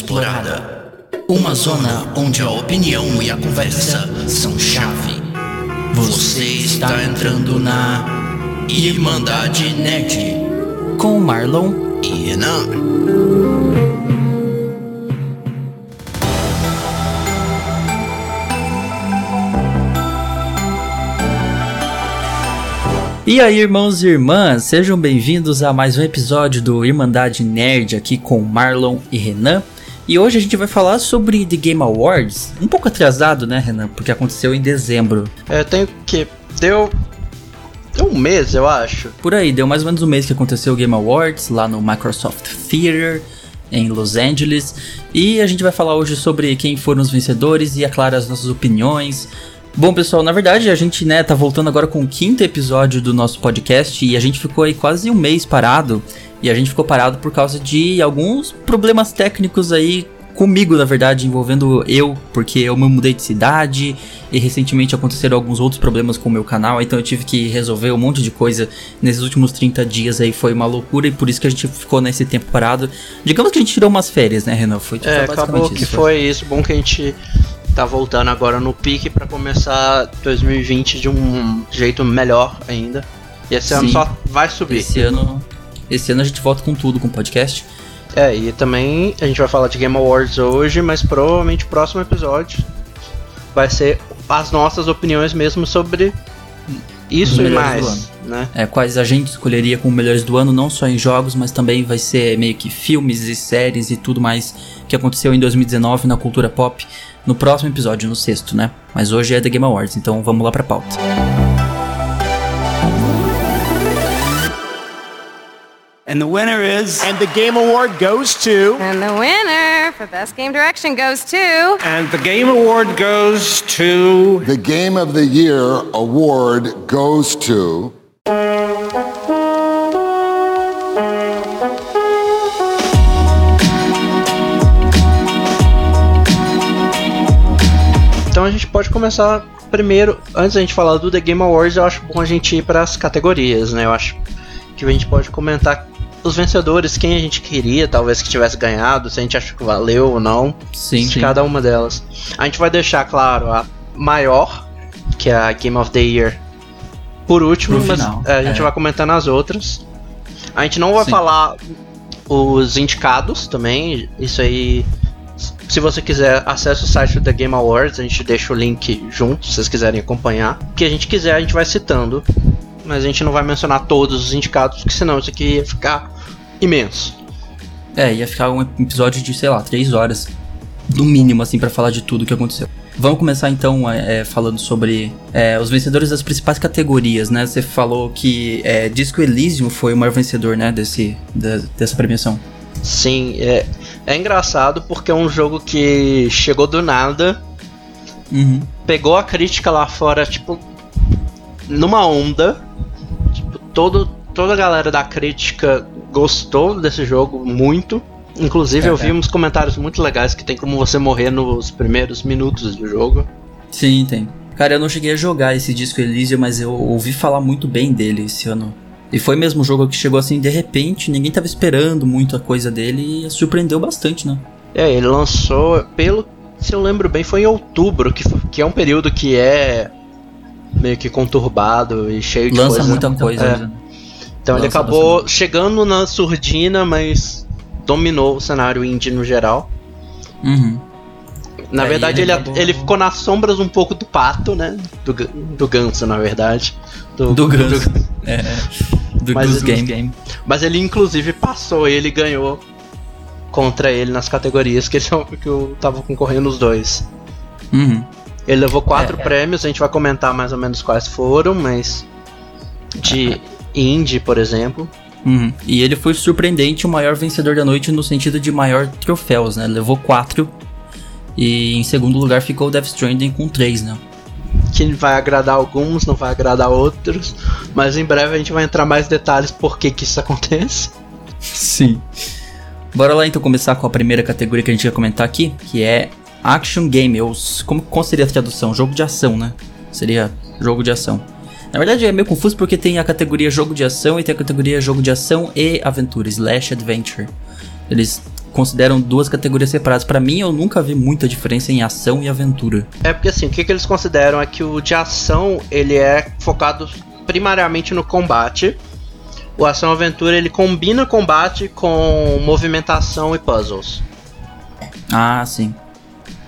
Inexplorada. Uma zona onde a opinião e a conversa são chave. Você está entrando na Irmandade Nerd com Marlon e Renan. E aí, irmãos e irmãs, sejam bem-vindos a mais um episódio do Irmandade Nerd aqui com Marlon e Renan. E hoje a gente vai falar sobre The Game Awards, um pouco atrasado, né, Renan? Porque aconteceu em dezembro. É, tenho que. Deu. Deu um mês, eu acho. Por aí, deu mais ou menos um mês que aconteceu o Game Awards lá no Microsoft Theater em Los Angeles. E a gente vai falar hoje sobre quem foram os vencedores e, é claro, as nossas opiniões Bom, pessoal, na verdade a gente, né, tá voltando agora com o quinto episódio do nosso podcast e a gente ficou aí quase um mês parado. E a gente ficou parado por causa de alguns problemas técnicos aí comigo, na verdade, envolvendo eu, porque eu me mudei de cidade e recentemente aconteceram alguns outros problemas com o meu canal, então eu tive que resolver um monte de coisa nesses últimos 30 dias aí, foi uma loucura e por isso que a gente ficou nesse tempo parado. Digamos que a gente tirou umas férias, né, Renan? Foi, é, acabou que isso. foi isso, bom que a gente tá voltando agora no pique para começar 2020 de um jeito melhor ainda. E esse Sim. ano só vai subir. Esse ano, esse ano a gente volta com tudo com o podcast. É, e também a gente vai falar de Game Awards hoje, mas provavelmente o próximo episódio vai ser as nossas opiniões mesmo sobre isso e mais. Né? É, quais a gente escolheria como melhores do ano, não só em jogos, mas também vai ser meio que filmes e séries e tudo mais que aconteceu em 2019 na cultura pop no próximo episódio, no sexto, né? Mas hoje é The Game Awards, então vamos lá pra pauta. And the winner is. And the Game Award goes to. And the winner for Best Game Direction goes to. And the Game Award goes to. The Game of the Year award goes to. Então a gente pode começar primeiro, antes da gente falar do The Game Awards, eu acho bom a gente ir para as categorias, né? Eu acho que a gente pode comentar os vencedores, quem a gente queria, talvez que tivesse ganhado, se a gente acha que valeu ou não. Sim, de sim. cada uma delas. A gente vai deixar, claro, a maior, que é a Game of the Year, por último, Pro mas final, é, a gente é. vai comentando as outras. A gente não vai Sim. falar os indicados também, isso aí. Se você quiser, acesse o site The Game Awards, a gente deixa o link junto, se vocês quiserem acompanhar. O que a gente quiser, a gente vai citando. Mas a gente não vai mencionar todos os indicados, porque senão isso aqui ia ficar imenso. É, ia ficar um episódio de, sei lá, três horas. No mínimo, assim, pra falar de tudo que aconteceu. Vamos começar então é, é, falando sobre é, os vencedores das principais categorias, né? Você falou que é, Disco Elysium foi o maior vencedor, né? Desse, da- dessa premiação. Sim, é, é engraçado porque é um jogo que chegou do nada, Uhum. pegou a crítica lá fora, tipo, numa onda. Todo, toda a galera da crítica gostou desse jogo muito. Inclusive, É, eu vi é. uns comentários muito legais que tem como você morrer nos primeiros minutos do jogo. Sim, tem. Cara, eu não cheguei a jogar esse Disco Elysium, mas eu ouvi falar muito bem dele esse ano. E foi mesmo um jogo que chegou assim de repente, ninguém tava esperando muita coisa dele e surpreendeu bastante, né? É, ele lançou, pelo se eu lembro bem, foi em outubro, que, que é um período que é meio que conturbado e cheio de Lança coisa. muita coisa. É. né? Então ele Lança acabou bastante. chegando na surdina, mas dominou o cenário indie no geral. Uhum. Na É, verdade, ele, acabou- ele ficou nas sombras um pouco do pato, né? Do, do ganso, na verdade. Do Ganso. É, do Mas ele- Game. Mas ele, inclusive, passou ele e ganhou contra ele nas categorias que, ele, que eu tava concorrendo os dois. Uhum. Ele levou quatro É, é. prêmios, a gente vai comentar mais ou menos quais foram, mas. De indie, por exemplo. Uhum. E ele foi surpreendente o maior vencedor da noite no sentido de maior troféus, né? Levou quatro. E em segundo lugar ficou o Death Stranding com três, né? Que vai agradar alguns, não vai agradar outros. Mas em breve a gente vai entrar mais detalhes por que, que isso acontece. Sim. Bora lá então começar com a primeira categoria que a gente vai comentar aqui, que é Action Game. Ou, como, qual seria a tradução? Jogo de ação, né? Seria jogo de ação. Na verdade é meio confuso porque tem a categoria jogo de ação e tem a categoria jogo de ação e aventura, Slash Adventure. Eles consideram duas categorias separadas. Pra mim, eu nunca vi muita diferença em ação e aventura. É porque assim, o que, que eles consideram é que o de ação ele é focado primariamente no combate. O ação aventura ele combina combate com movimentação e puzzles. Ah, sim.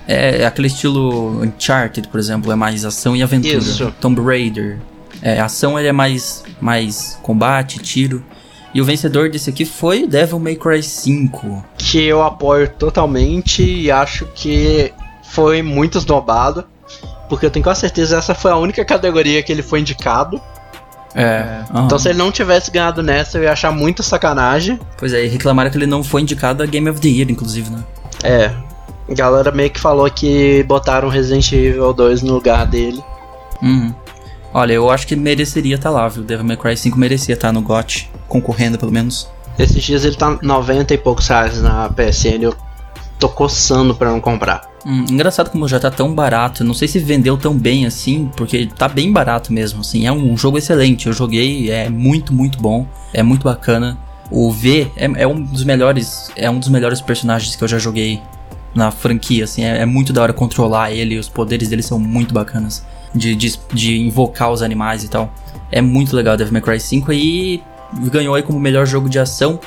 É, é aquele estilo Uncharted, por exemplo, é mais ação e aventura. Isso. Tomb Raider. É, ação ele é mais, mais combate, tiro. E o vencedor desse aqui foi o Devil May Cry 5. Que eu apoio totalmente e acho que foi muito esnobado. Porque eu tenho quase certeza que essa foi a única categoria que ele foi indicado. É. aham. Então se ele não tivesse ganhado nessa, eu ia achar muito sacanagem. Pois é, e reclamaram que ele não foi indicado a Game of the Year, inclusive, né? É. A galera meio que falou que botaram Resident Evil 2 no lugar dele. Uhum. Olha, eu acho que mereceria estar lá, viu? Devil May Cry 5 merecia estar no GOT, concorrendo pelo menos. Esses dias ele tá 90 e poucos reais na PSN. Eu tô coçando pra não comprar. Hum, engraçado como já tá tão barato. Não sei se vendeu tão bem assim, porque tá bem barato mesmo. Assim, é um jogo excelente. Eu joguei, é muito, muito bom. É muito bacana. O V é, é um dos melhores, é um dos melhores personagens que eu já joguei na franquia. Assim, é, é muito da hora controlar ele. Os poderes dele são muito bacanas. De, de, de invocar os animais e tal. É muito legal Devil May Cry 5 e ganhou aí como melhor jogo de ação.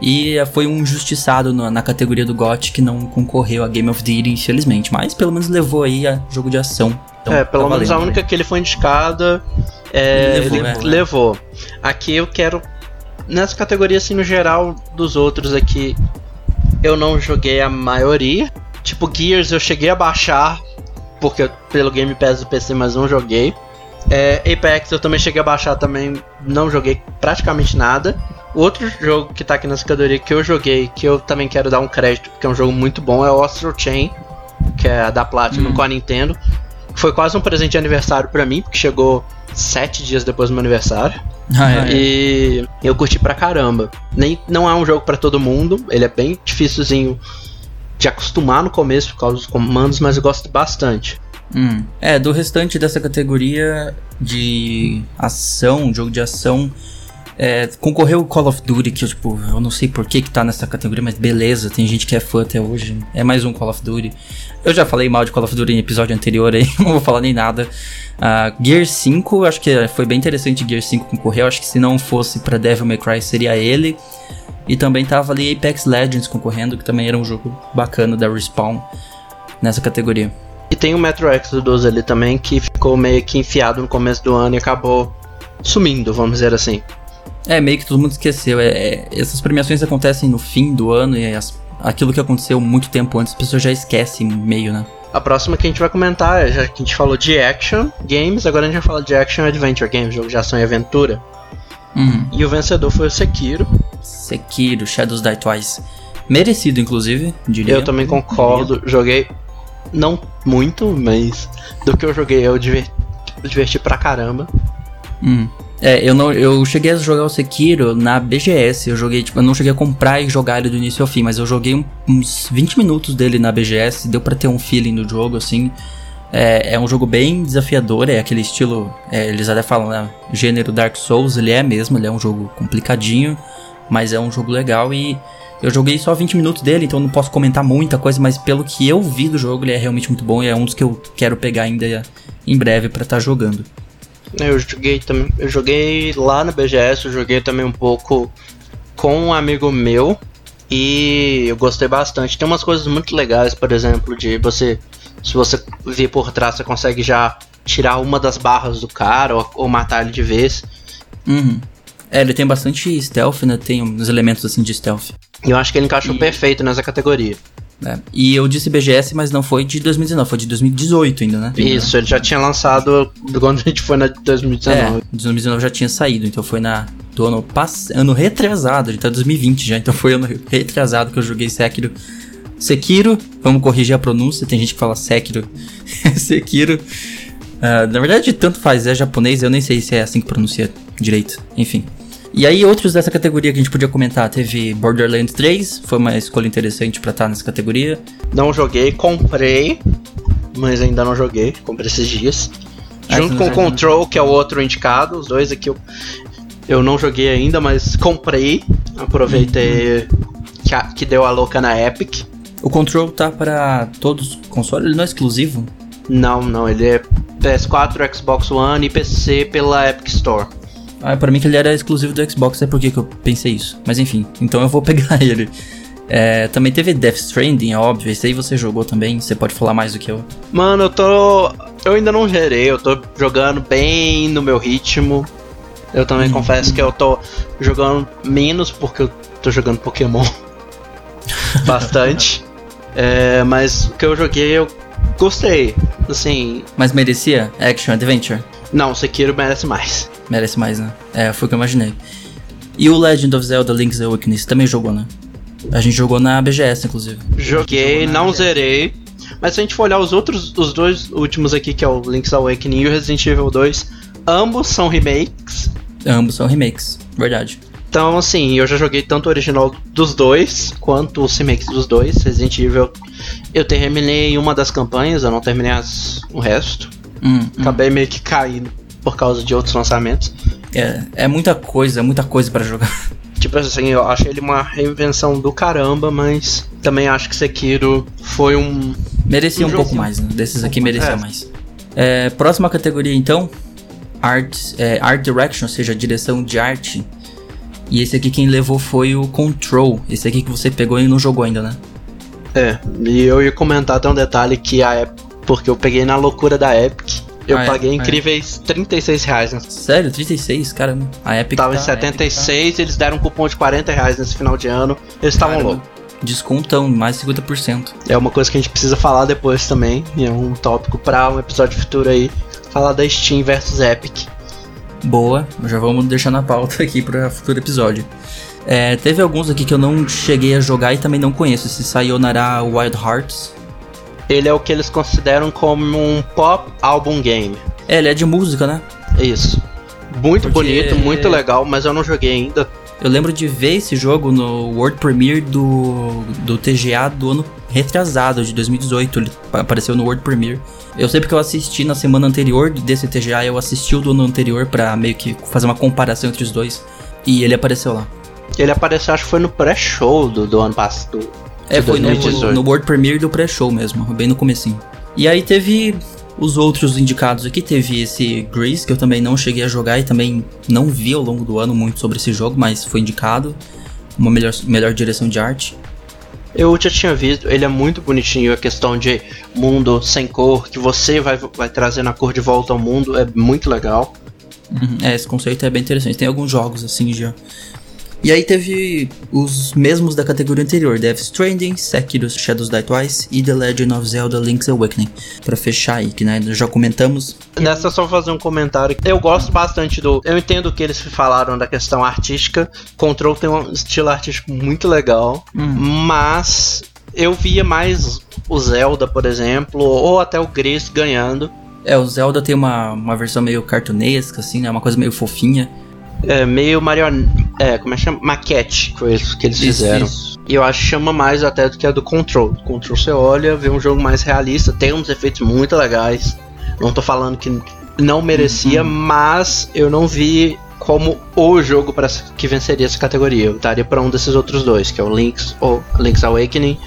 E foi um injustiçado na, na categoria do GOT que não concorreu a Game of the Year, infelizmente. Mas pelo menos levou aí a jogo de ação. Então, é, pelo tá menos a valendo, única né? que ele foi indicada. É, levou, ele né? levou. Aqui eu quero. Nessa categoria, assim, no geral, dos outros aqui, eu não joguei a maioria. Tipo, Gears eu cheguei a baixar, porque pelo Game Pass do PC, mas não joguei. É, Apex eu também cheguei a baixar também, não joguei praticamente nada. Outro jogo que tá aqui nessa categoria que eu joguei, que eu também quero dar um crédito, porque é um jogo muito bom, é o Astral Chain, que é da Platinum com a Nintendo. Foi quase um presente de aniversário pra mim, porque chegou sete dias depois do meu aniversário. Ah, é. E eu curti pra caramba. Nem, não é um jogo pra todo mundo, ele é bem dificilzinho de acostumar no começo por causa dos comandos, mas eu gosto bastante. Hum. É, do restante dessa categoria de ação, jogo de ação, é, concorreu o Call of Duty, que eu, tipo, eu não sei por que que tá nessa categoria, mas beleza, tem gente que é fã até hoje. É mais um Call of Duty. Eu já falei mal de Call of Duty em episódio anterior aí, não vou falar nem nada. Ah, Gear 5, acho que foi bem interessante Gear 5 concorrer. Acho que se não fosse pra Devil May Cry seria ele. E também tava ali Apex Legends concorrendo, que também era um jogo bacana da Respawn nessa categoria. E tem o Metro Exodus ali também, que ficou meio que enfiado no começo do ano e acabou sumindo, vamos dizer assim. É, meio que todo mundo esqueceu. É, é, essas premiações acontecem no fim do ano e as- aquilo que aconteceu muito tempo antes, as pessoas já esquecem meio, né? A próxima que a gente vai comentar, é, já que a gente falou de action games, agora a gente vai falar de action adventure games, jogo de ação e aventura. Uhum. E o vencedor foi o Sekiro. Sekiro, Shadows Die Twice. Merecido, inclusive, diria. Eu também concordo, joguei não muito, mas do que eu joguei eu diver- diverti pra caramba. Hum. É, eu não, eu cheguei a jogar o Sekiro na BGS. Eu joguei, tipo, eu não cheguei a comprar e jogar ele do início ao fim, mas eu joguei um- uns 20 minutos dele na BGS, deu pra ter um feeling do jogo, assim. É, é um jogo bem desafiador, é aquele estilo, é, eles até falam, né, gênero Dark Souls, ele é mesmo, ele é um jogo complicadinho, mas é um jogo legal e eu joguei só 20 minutos dele, então não posso comentar muita coisa, mas pelo que eu vi do jogo, ele é realmente muito bom e é um dos que eu quero pegar ainda em breve pra estar jogando. Eu joguei também, eu joguei lá na BGS, eu joguei também um pouco com um amigo meu e eu gostei bastante. Tem umas coisas muito legais, por exemplo, de você se você vir por trás, você consegue já tirar uma das barras do cara ou, ou matar ele de vez. Uhum. É, ele tem bastante stealth, né? Tem uns elementos assim de stealth. E eu acho que ele encaixou E- perfeito nessa categoria. Né? E eu disse BGS, mas não foi de 2019, foi de 2018 ainda, né? Isso, ele já tinha lançado quando a gente foi na de É, 2019. 2019 já tinha saído, então foi na do ano pass... ano retrasado, gente tá em 2020 já, então foi ano retrasado que eu joguei Sekiro. Sekiro, vamos corrigir a pronúncia, tem gente que fala Sekiro. Sekiro. Ah, na verdade, tanto faz, é japonês, eu nem sei se é assim que pronuncia direito. Enfim. E aí, outros dessa categoria que a gente podia comentar, teve Borderlands 3, foi uma escolha interessante pra estar nessa categoria. Não joguei, comprei, mas ainda não joguei, comprei esses dias. Ah, Junto com o jogou? Control, que é o outro indicado, os dois aqui eu, eu não joguei ainda, mas comprei. Aproveitei que, a- que deu a louca na Epic. O Control tá para todos os consoles, ele não é exclusivo? Não, não, ele é PS4, Xbox One e PC pela Epic Store. Ah, pra mim que ele era exclusivo do Xbox, é por que eu pensei isso. Mas enfim, então eu vou pegar ele. É, também teve Death Stranding, é óbvio, esse aí você jogou também, você pode falar mais do que eu. Mano, eu tô. Eu ainda não gerei, eu tô jogando bem no meu ritmo. Eu também confesso que eu tô jogando menos porque eu tô jogando Pokémon bastante. É, mas o que eu joguei eu gostei. Assim, Mas merecia Action Adventure? não, Sekiro merece mais. Merece mais, né? É, foi o que eu imaginei. E o Legend of Zelda Link's Awakening, você também jogou, né? A gente jogou na BGS, inclusive. Joguei, não zerei. Mas se a gente for olhar os outros, os dois últimos aqui, que é o Link's Awakening e o Resident Evil 2, ambos são remakes. Ambos são remakes, verdade. Então, assim, eu já joguei tanto o original dos dois, quanto os remakes dos dois. Resident Evil, eu terminei uma das campanhas, eu não terminei as, o resto. Hum, hum. Acabei meio que caindo por causa de outros lançamentos. É, é muita coisa, muita coisa pra jogar. Tipo assim, eu acho ele uma reinvenção do caramba, mas também acho que Sekiro foi um. Merecia Um um pouco mais, né? Desses aqui merecia É. mais. É, próxima categoria então, Art, é, Art Direction, ou seja, direção de arte. E esse aqui quem levou foi o Control. Esse aqui que você pegou e não jogou ainda, né? É, e eu ia comentar até um detalhe que a Epic, porque eu peguei na loucura da Epic. Eu Ah, é? paguei Ah, é. incríveis 36 reais. Né? Sério, 36, caramba. A Epic Tava tá, em a Epic 76, eles deram um cupom de 40 reais nesse final de ano. Eles estavam loucos. tá descontão, mais 50%. É uma coisa que a gente precisa falar depois também. E é um tópico pra um episódio futuro aí. Falar da Steam versus Epic. Boa, já vamos deixar na pauta aqui para futuro episódio. É, teve alguns aqui que eu não cheguei a jogar e também não conheço. Esse Sayonara Wild Hearts. Ele é o que eles consideram como um pop album game. É, ele é de música, né? É isso. Muito Porque- bonito, muito legal, mas eu não joguei ainda. Eu lembro de ver esse jogo no World Premiere do, do TGA do ano retrasado, de 2018. Ele pa- apareceu no World Premiere. Eu sei porque eu assisti na semana anterior desse TGA, eu assisti o do ano anterior pra meio que fazer uma comparação entre os dois. E ele apareceu lá. Ele apareceu, acho que foi no pré-show do, do ano passado. É, foi no, 2018. no World Premiere do pré-show mesmo, bem no comecinho. E aí teve os outros indicados aqui, teve esse Grease, que eu também não cheguei a jogar e também não vi ao longo do ano muito sobre esse jogo, mas foi indicado. Uma melhor, melhor direção de arte. Eu já tinha visto, ele é muito bonitinho, a questão de mundo sem cor, que você vai, vai trazendo a cor de volta ao mundo, é muito legal. Uhum, É, esse conceito é bem interessante. Tem alguns jogos assim já. E aí teve os mesmos da categoria anterior: Death Stranding, Sekiro Shadows Die Twice e The Legend of Zelda Link's Awakening. Pra fechar aí, que né, já comentamos. Nessa só fazer um comentário. Eu gosto bastante do. Eu entendo o que eles falaram da questão artística. Control tem um estilo artístico muito legal, mas eu via mais o Zelda, por exemplo, ou até o Gris ganhando. É, o Zelda tem uma, uma versão meio cartunesca, assim, né? Uma coisa meio fofinha. É meio marion... É, como é que chama? Maquete que eles, que eles fizeram. isso. E eu acho que chama mais até do que a do Control. Control você olha, vê um jogo mais realista, tem uns efeitos muito legais. Não tô falando que não merecia, Uhum. mas eu não vi como o jogo para que venceria essa categoria. Eu daria para um desses outros dois, que é o Link's ou Link's Awakening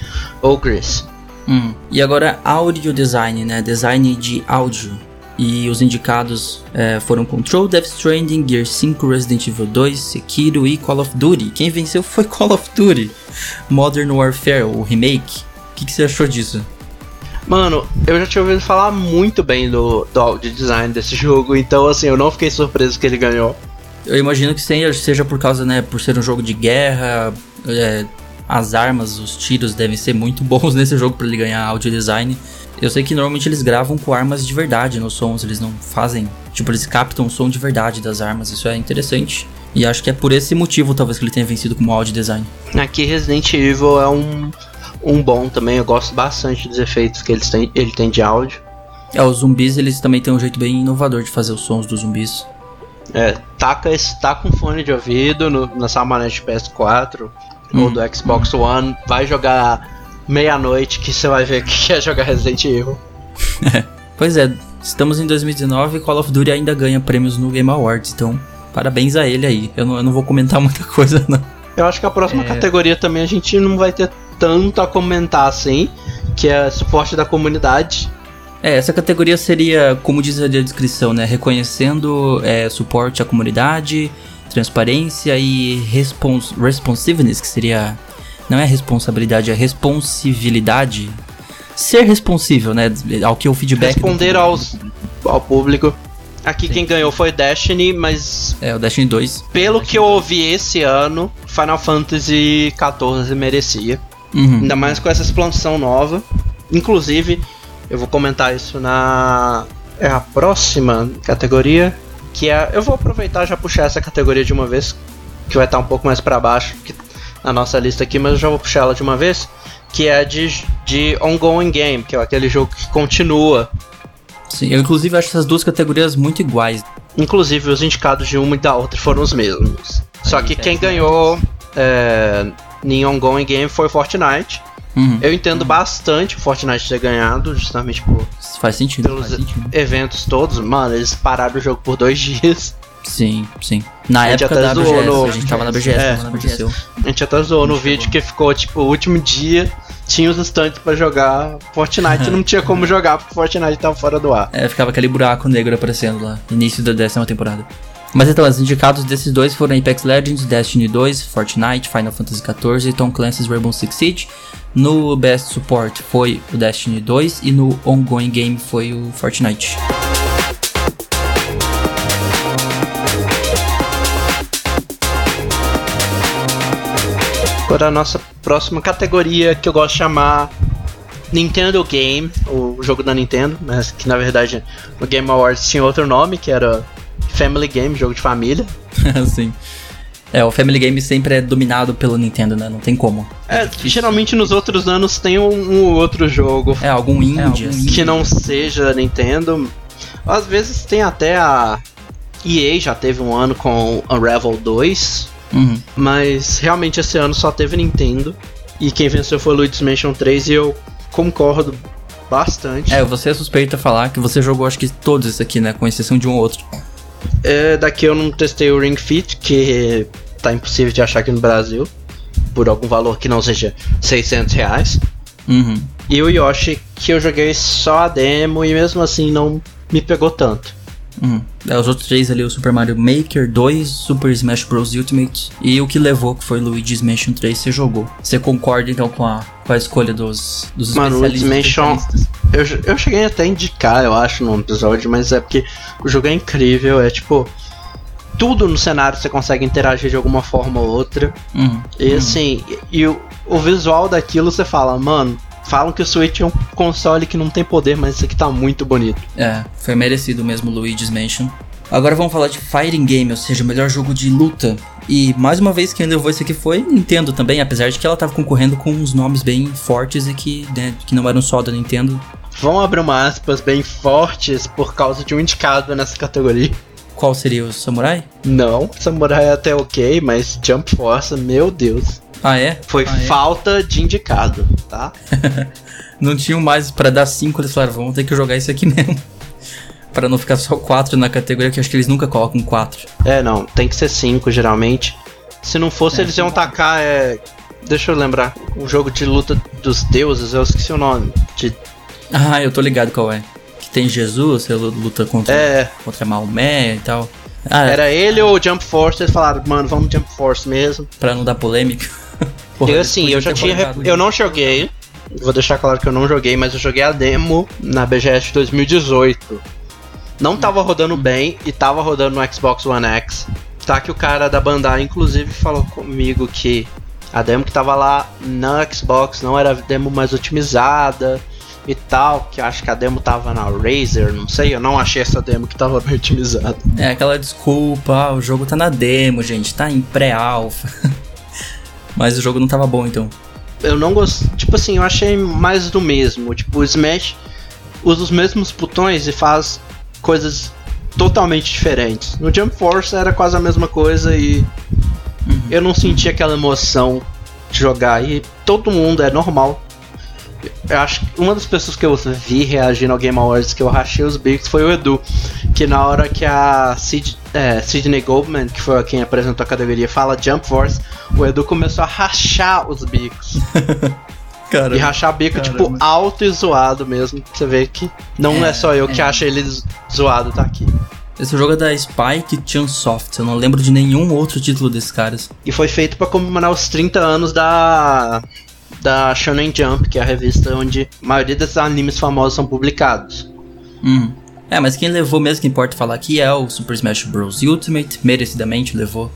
ou Gris. Hum. E agora, audio design, né? Design de áudio. E os indicados é, foram Control, Death Stranding, Gear 5, Resident Evil 2, Sekiro e Call of Duty. Quem venceu foi Call of Duty. Modern Warfare, o remake. O que, que você achou disso? Mano, eu já tinha ouvido falar muito bem do, do audio design desse jogo, então assim, eu não fiquei surpreso que ele ganhou. Eu imagino que seja, por causa, né, por ser um jogo de guerra, é, as armas, os tiros devem ser muito bons nesse jogo para ele ganhar audio design. Eu sei que normalmente eles gravam com armas de verdade nos sons, eles não fazem, tipo, eles captam o som de verdade das armas, isso é interessante. E acho que é por esse motivo talvez que ele tenha vencido como audio design. Aqui Resident Evil é um, um bom também, eu gosto bastante dos efeitos que eles têm, ele tem de áudio. É, os zumbis eles também têm um jeito bem inovador de fazer os sons dos zumbis. É, taca, esse- taca um fone de ouvido no, na sua manete PS4 ou Hum, do Xbox One, vai jogar meia-noite que você vai ver que é jogar Resident Evil. Pois é, estamos em 2019 e Call of Duty ainda ganha prêmios no Game Awards, então parabéns a ele aí. Eu não, eu não vou comentar muita coisa não. Eu acho que a próxima É. categoria também a gente não vai ter tanto a comentar assim, que é suporte da comunidade. É, essa categoria seria, como diz a descrição, né? Reconhecendo é, suporte à comunidade, transparência e respons responsiveness, que seria. Não é responsabilidade, é responsibilidade. Ser responsível, né? Ao que o feedback. Responder aos, ao público. Aqui Sim. quem ganhou foi Destiny, mas É, o Destiny 2. pelo que eu ouvi esse ano, Final Fantasy XIV merecia. Uhum. Ainda mais com essa expansão nova. Inclusive, eu vou comentar isso na. É a próxima categoria. Que é. Eu vou aproveitar e já puxar essa categoria de uma vez. Que vai estar um pouco mais pra baixo que na nossa lista aqui, mas eu já vou puxar ela de uma vez. Que é de, de Ongoing Game, que é aquele jogo que continua. Sim, eu inclusive acho essas duas categorias muito iguais. Inclusive, os indicados de uma e da outra foram os mesmos. Só Aí, que quem ganhou é, em Ongoing Game foi Fortnite. Uhum. Eu entendo bastante o Fortnite ter ganhado, justamente por Faz sentido, Pelos- faz sentido. eventos todos. Mano, eles pararam o jogo por dois dias. Sim, sim. Na época da BGS, no- a gente tava na BGS É. quando aconteceu. A gente até zoou no vídeo que ficou tipo o último dia. Tinha os stands pra jogar Fortnite e não tinha como jogar porque Fortnite tava fora do ar. É, ficava aquele buraco negro aparecendo lá, início da décima temporada. Mas então, os indicados desses dois foram Apex Legends, Destiny 2, Fortnite, Final Fantasy XIV e Tom Clancy's Rainbow Six Siege. No Best Support foi o Destiny 2 e no Ongoing Game foi o Fortnite. Agora a nossa próxima categoria que eu gosto de chamar Nintendo Game, o jogo da Nintendo, mas que na verdade no Game Awards tinha outro nome, que era Family Game, jogo de família. Sim. É, o Family Game sempre é dominado pelo Nintendo, né? Não tem como. É, geralmente nos outros anos tem um, um outro jogo É algum indie, assim. que não seja Nintendo. Às vezes tem até a EA já teve um ano com Unravel 2, Uhum. mas realmente esse ano só teve Nintendo. E quem venceu foi Luigi's Mansion 3 e eu concordo bastante. É, você é suspeito a falar que você jogou acho que todos esses aqui, né? Com exceção de um ou outro. É, daqui eu não testei o Ring Fit, que tá impossível de achar aqui no Brasil, por algum valor que não seja 600 reais. Uhum. E o Yoshi, que eu joguei só a demo e mesmo assim não me pegou tanto. Uhum. É, os outros três ali, o Super Mario Maker 2, Super Smash Bros. Ultimate e o que levou, que foi Luigi's Mansion 3, você jogou. Você concorda então com a, com a escolha dos, dos Mano, Luigi's? Mansion-? Eu, eu cheguei até a indicar, eu acho, num episódio, mas é porque o jogo é incrível, é tipo. Tudo no cenário você consegue interagir de alguma forma ou outra. Uhum. E assim, e, e o, o visual daquilo você fala, mano, falam que o Switch é um console que não tem poder, mas isso aqui tá muito bonito. É, foi merecido mesmo Luigi's Mansion. Agora vamos falar de Fighting Game, ou seja, o melhor jogo de luta. E mais uma vez quem levou esse aqui foi Nintendo também, apesar de que ela tava concorrendo com uns nomes bem fortes e que, né, que não eram só da Nintendo. Vão abrir uma aspas bem fortes por causa de um indicado nessa categoria. Qual seria o Samurai? Não, Samurai é até ok, mas Jump Force, meu Deus. Ah, é? Foi Ah, é? falta de indicado, tá? Não tinham mais pra dar 5, eles falaram, vamos ter que jogar isso aqui mesmo. Pra não ficar só 4 na categoria, que acho que eles nunca colocam 4. É, não, tem que ser 5 geralmente. Se não fosse, É, eles iam tacar. É... Deixa eu lembrar. O jogo de luta dos deuses, eu esqueci o nome. De... Ah, eu tô ligado qual é. Que tem Jesus, você luta contra, É, contra Maomé e tal. Ah, era ele ou o Jump Force, eles falaram, mano, vamos Jump Force mesmo. pra não dar polêmica. Porra, eu assim, eu já tinha. colocado Eu não joguei. Vou deixar claro que eu não joguei, mas eu joguei a demo na BGS 2018. Não tava rodando bem e tava rodando no Xbox One X. Tá que o cara da Bandai, inclusive, falou comigo que a demo que tava lá na Xbox não era a demo mais otimizada e tal. Que eu acho que a demo tava na Razer, não sei. Eu não achei essa demo que tava bem otimizada. É aquela desculpa, ah, o jogo tá na demo, gente, tá em pré-alpha. Mas o jogo não tava bom então. eu não gostei. Tipo assim, eu achei mais do mesmo. Tipo, o Smash usa os mesmos botões e faz coisas totalmente diferentes. No Jump Force era quase a mesma coisa e eu não senti aquela emoção de jogar. E todo mundo é normal. Eu acho que uma das pessoas que eu vi reagindo ao Game Awards que eu rachei os bicos foi o Edu. Que na hora que a Sid, é, Sidney Goldman, que foi quem apresentou a categoria, fala Jump Force, o Edu começou a rachar os bicos. Cara, E rachar bico, tipo, Caramba. alto e zoado mesmo. Você ver que não é, É, só eu que é. acho ele zoado tá aqui. esse jogo é da Spike Chunsoft. Eu não lembro de nenhum outro título desses caras. E foi feito pra comemorar os 30 anos da da Shonen Jump, que é a revista onde a maioria desses animes famosos são publicados. Uhum. É, mas quem levou mesmo que importa falar aqui é o Super Smash Bros. Ultimate, merecidamente levou.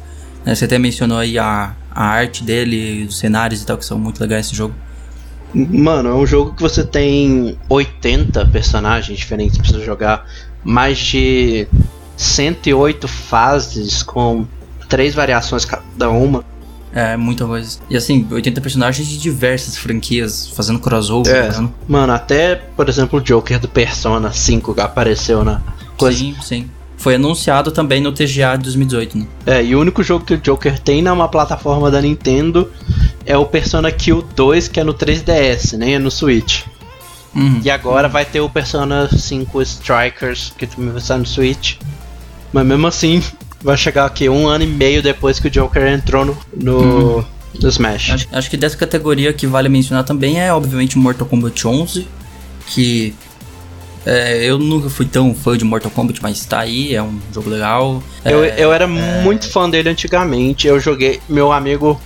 Né, Você até mencionou aí a, a arte dele, os cenários e tal, que são muito legais esse jogo. Mano, é um jogo que você tem 80 personagens diferentes pra você jogar, mais de 108 fases com três variações cada uma. É, muita coisa. E assim, 80 personagens de diversas franquias, fazendo crossover. É, né? mano, até, por exemplo, o Joker do Persona 5 que apareceu na coisa. Sim, sim. Foi anunciado também no TGA de 2018, né? É, e o único jogo que o Joker tem numa plataforma da Nintendo é o Persona Kill 2, que é no 3DS, nem é no Switch. Uhum. E agora vai ter o Persona 5 Strikers, que também vai estar no Switch. Mas mesmo assim, vai chegar aqui um ano e meio depois que o Joker entrou no, no, no Smash. Acho, acho que dessa categoria que vale mencionar também é, obviamente, Mortal Kombat 11, que é, eu nunca fui tão fã de Mortal Kombat, mas tá aí, é um jogo legal. Eu, É, eu era muito fã dele antigamente. Eu joguei. Meu amigo,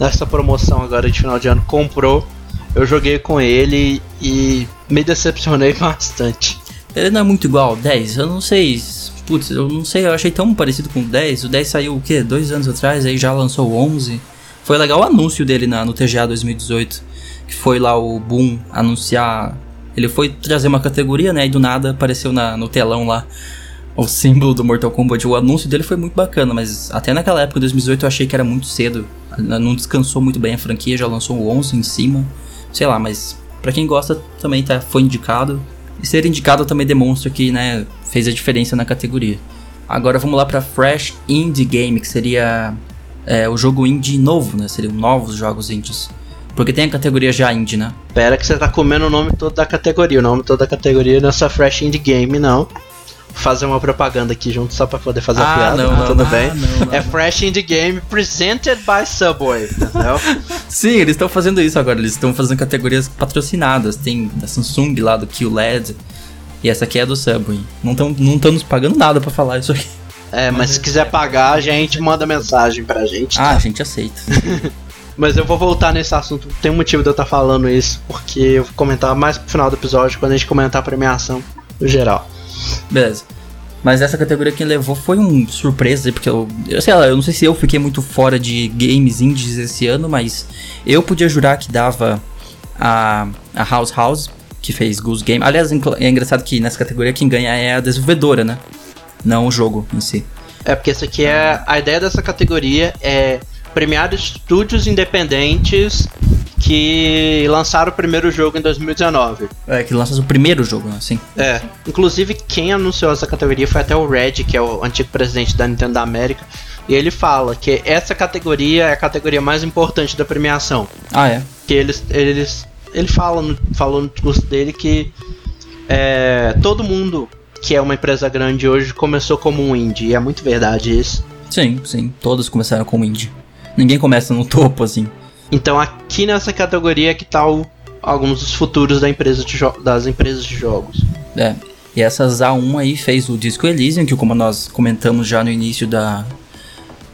nessa promoção agora de final de ano, comprou. Eu joguei com ele e me decepcionei bastante. Ele não é muito igual ao 10, eu não sei. Putz, eu não sei, eu achei tão parecido com o 10. O 10 saiu o quê? Dois anos atrás, aí já lançou o 11. Foi legal o anúncio dele na, no TGA 2018, que foi lá o Boom anunciar. Ele foi trazer uma categoria, né? E do nada apareceu na, no telão lá o símbolo do Mortal Kombat. O anúncio dele foi muito bacana, mas até naquela época, em 2018, eu achei que era muito cedo. Não descansou muito bem a franquia, já lançou o 11 em cima. Sei lá, mas pra quem gosta também tá, foi indicado. E ser indicado também demonstra que, né, fez a diferença na categoria. Agora vamos lá pra Fresh Indie Game, que seria é, o jogo indie novo, né? Seriam novos jogos indies. Porque tem a categoria já indie, né? Pera que você tá comendo o nome todo da categoria. O nome todo da categoria não é só Fresh Indie Game, não. Fazer uma propaganda aqui junto só pra poder fazer a Ah, piada. não, mas não, tudo não, bem. É Fresh Indie Game presented by Subway, entendeu? Sim, eles estão fazendo isso agora. Eles estão fazendo categorias patrocinadas. Tem da Samsung lá, do QLED. E essa aqui é do Subway. Não estão não tão nos pagando nada pra falar isso aqui. É, mas se quiser pagar, a gente manda mensagem pra gente. Ah, a gente aceita. Mas eu vou voltar nesse assunto. Tem um motivo de eu estar falando isso, porque eu vou comentar mais pro final do episódio, quando a gente comentar a premiação no geral. Beleza. Mas essa categoria quem levou foi um surpresa, porque eu, eu sei lá, eu não sei se eu fiquei muito fora de games indies esse ano, mas eu podia jurar que dava a, a House House, que fez Goose Game. Aliás, é engraçado que nessa categoria quem ganha é a desenvolvedora, né? Não o jogo em si. É porque isso aqui é. A ideia dessa categoria é premiar estúdios independentes que lançaram o primeiro jogo em 2019. É, que lança o primeiro jogo, assim. É. Inclusive, quem anunciou essa categoria foi até o Red, que é o antigo presidente da Nintendo da América. E ele fala que essa categoria é a categoria mais importante da premiação. Ah, é? que eles eles ele fala no, falou no discurso dele que é, todo mundo que é uma empresa grande hoje começou como um indie e é muito verdade isso Sim, sim. Todos começaram como indie. Ninguém começa no topo, assim. Então aqui nessa categoria que tá o- alguns dos futuros da empresa das empresas de jogos É. E essa ZA1 aí fez o Disco Elysium, que como nós comentamos já no início da,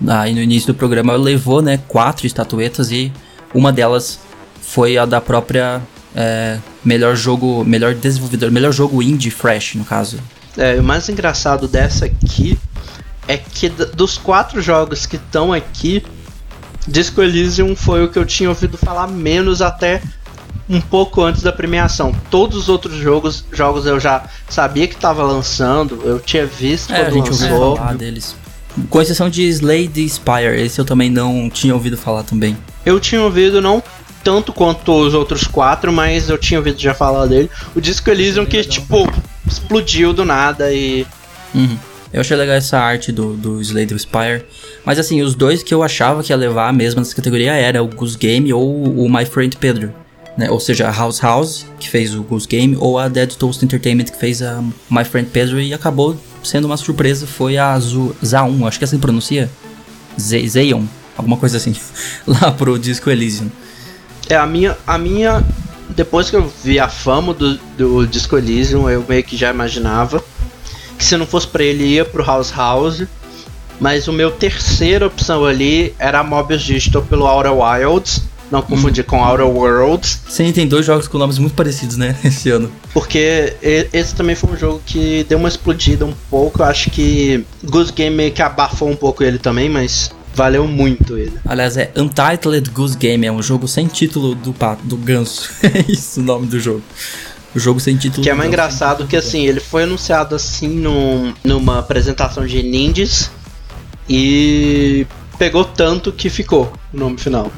da no início do programa, levou, né, quatro estatuetas e uma delas foi a da própria é, melhor jogo, melhor desenvolvedor, melhor jogo indie fresh, no caso. é, o mais engraçado dessa aqui é que dos quatro jogos que estão aqui Disco Elysium foi o que eu tinha ouvido falar menos até um pouco antes da premiação. Todos os outros jogos, jogos eu já sabia que estava lançando, eu tinha visto É, a quando gente ouviu lançou. falar deles. Com exceção de Slade Spire, esse eu também não tinha ouvido falar também. Eu tinha ouvido não tanto quanto os outros quatro, mas eu tinha ouvido já falar dele. O Disco Elysium que tipo explodiu do nada e Uhum. Eu achei legal essa arte do, do Slade Spire. Mas assim, os dois que eu achava que ia levar mesmo nessa categoria era o Goose Game ou o My Friend Pedro. né? Ou seja, a House House, que fez o Goose Game, ou a Dead Toast Entertainment, que fez a My Friend Pedro, e acabou sendo uma surpresa, foi a Zaun, acho que é assim pronuncia? Z Zeon, alguma coisa assim, lá pro Disco Elysium. É, a minha, a minha. Depois que eu vi a fama do, do Disco Elysium, eu meio que já imaginava que se não fosse pra ele ia pro House House. Mas o meu terceira opção ali era a Mobius Digital pelo Outer Wilds. Não confundir com Outer Worlds. Sim, tem dois jogos com nomes muito parecidos, né, esse ano. Porque esse também foi um jogo que deu uma explodida um pouco. Eu acho que Goose Game meio que abafou um pouco ele também, mas valeu muito ele. Aliás, é Untitled Goose Game, é um jogo sem título do pato, do ganso. é isso o nome do jogo. O jogo sem título Que é mais engraçado que assim, ele foi anunciado assim num, numa apresentação de Ninjas e pegou tanto que ficou o nome final.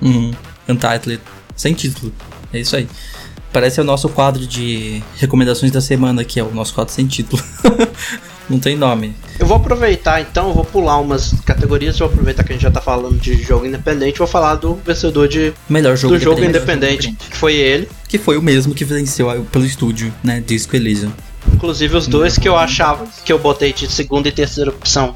Uhum. Untitled, sem título. É isso aí. Parece o nosso quadro de recomendações da semana, que é o nosso quadro sem título. Não tem nome. Eu vou aproveitar então, eu vou pular umas categorias, vou aproveitar que a gente já tá falando de jogo independente, vou falar do vencedor de, Melhor jogo do jogo independente. independente, que foi ele. Que foi o mesmo que venceu pelo estúdio, né? Disco Elysium. Inclusive os dois que eu achava que eu botei de segunda e terceira opção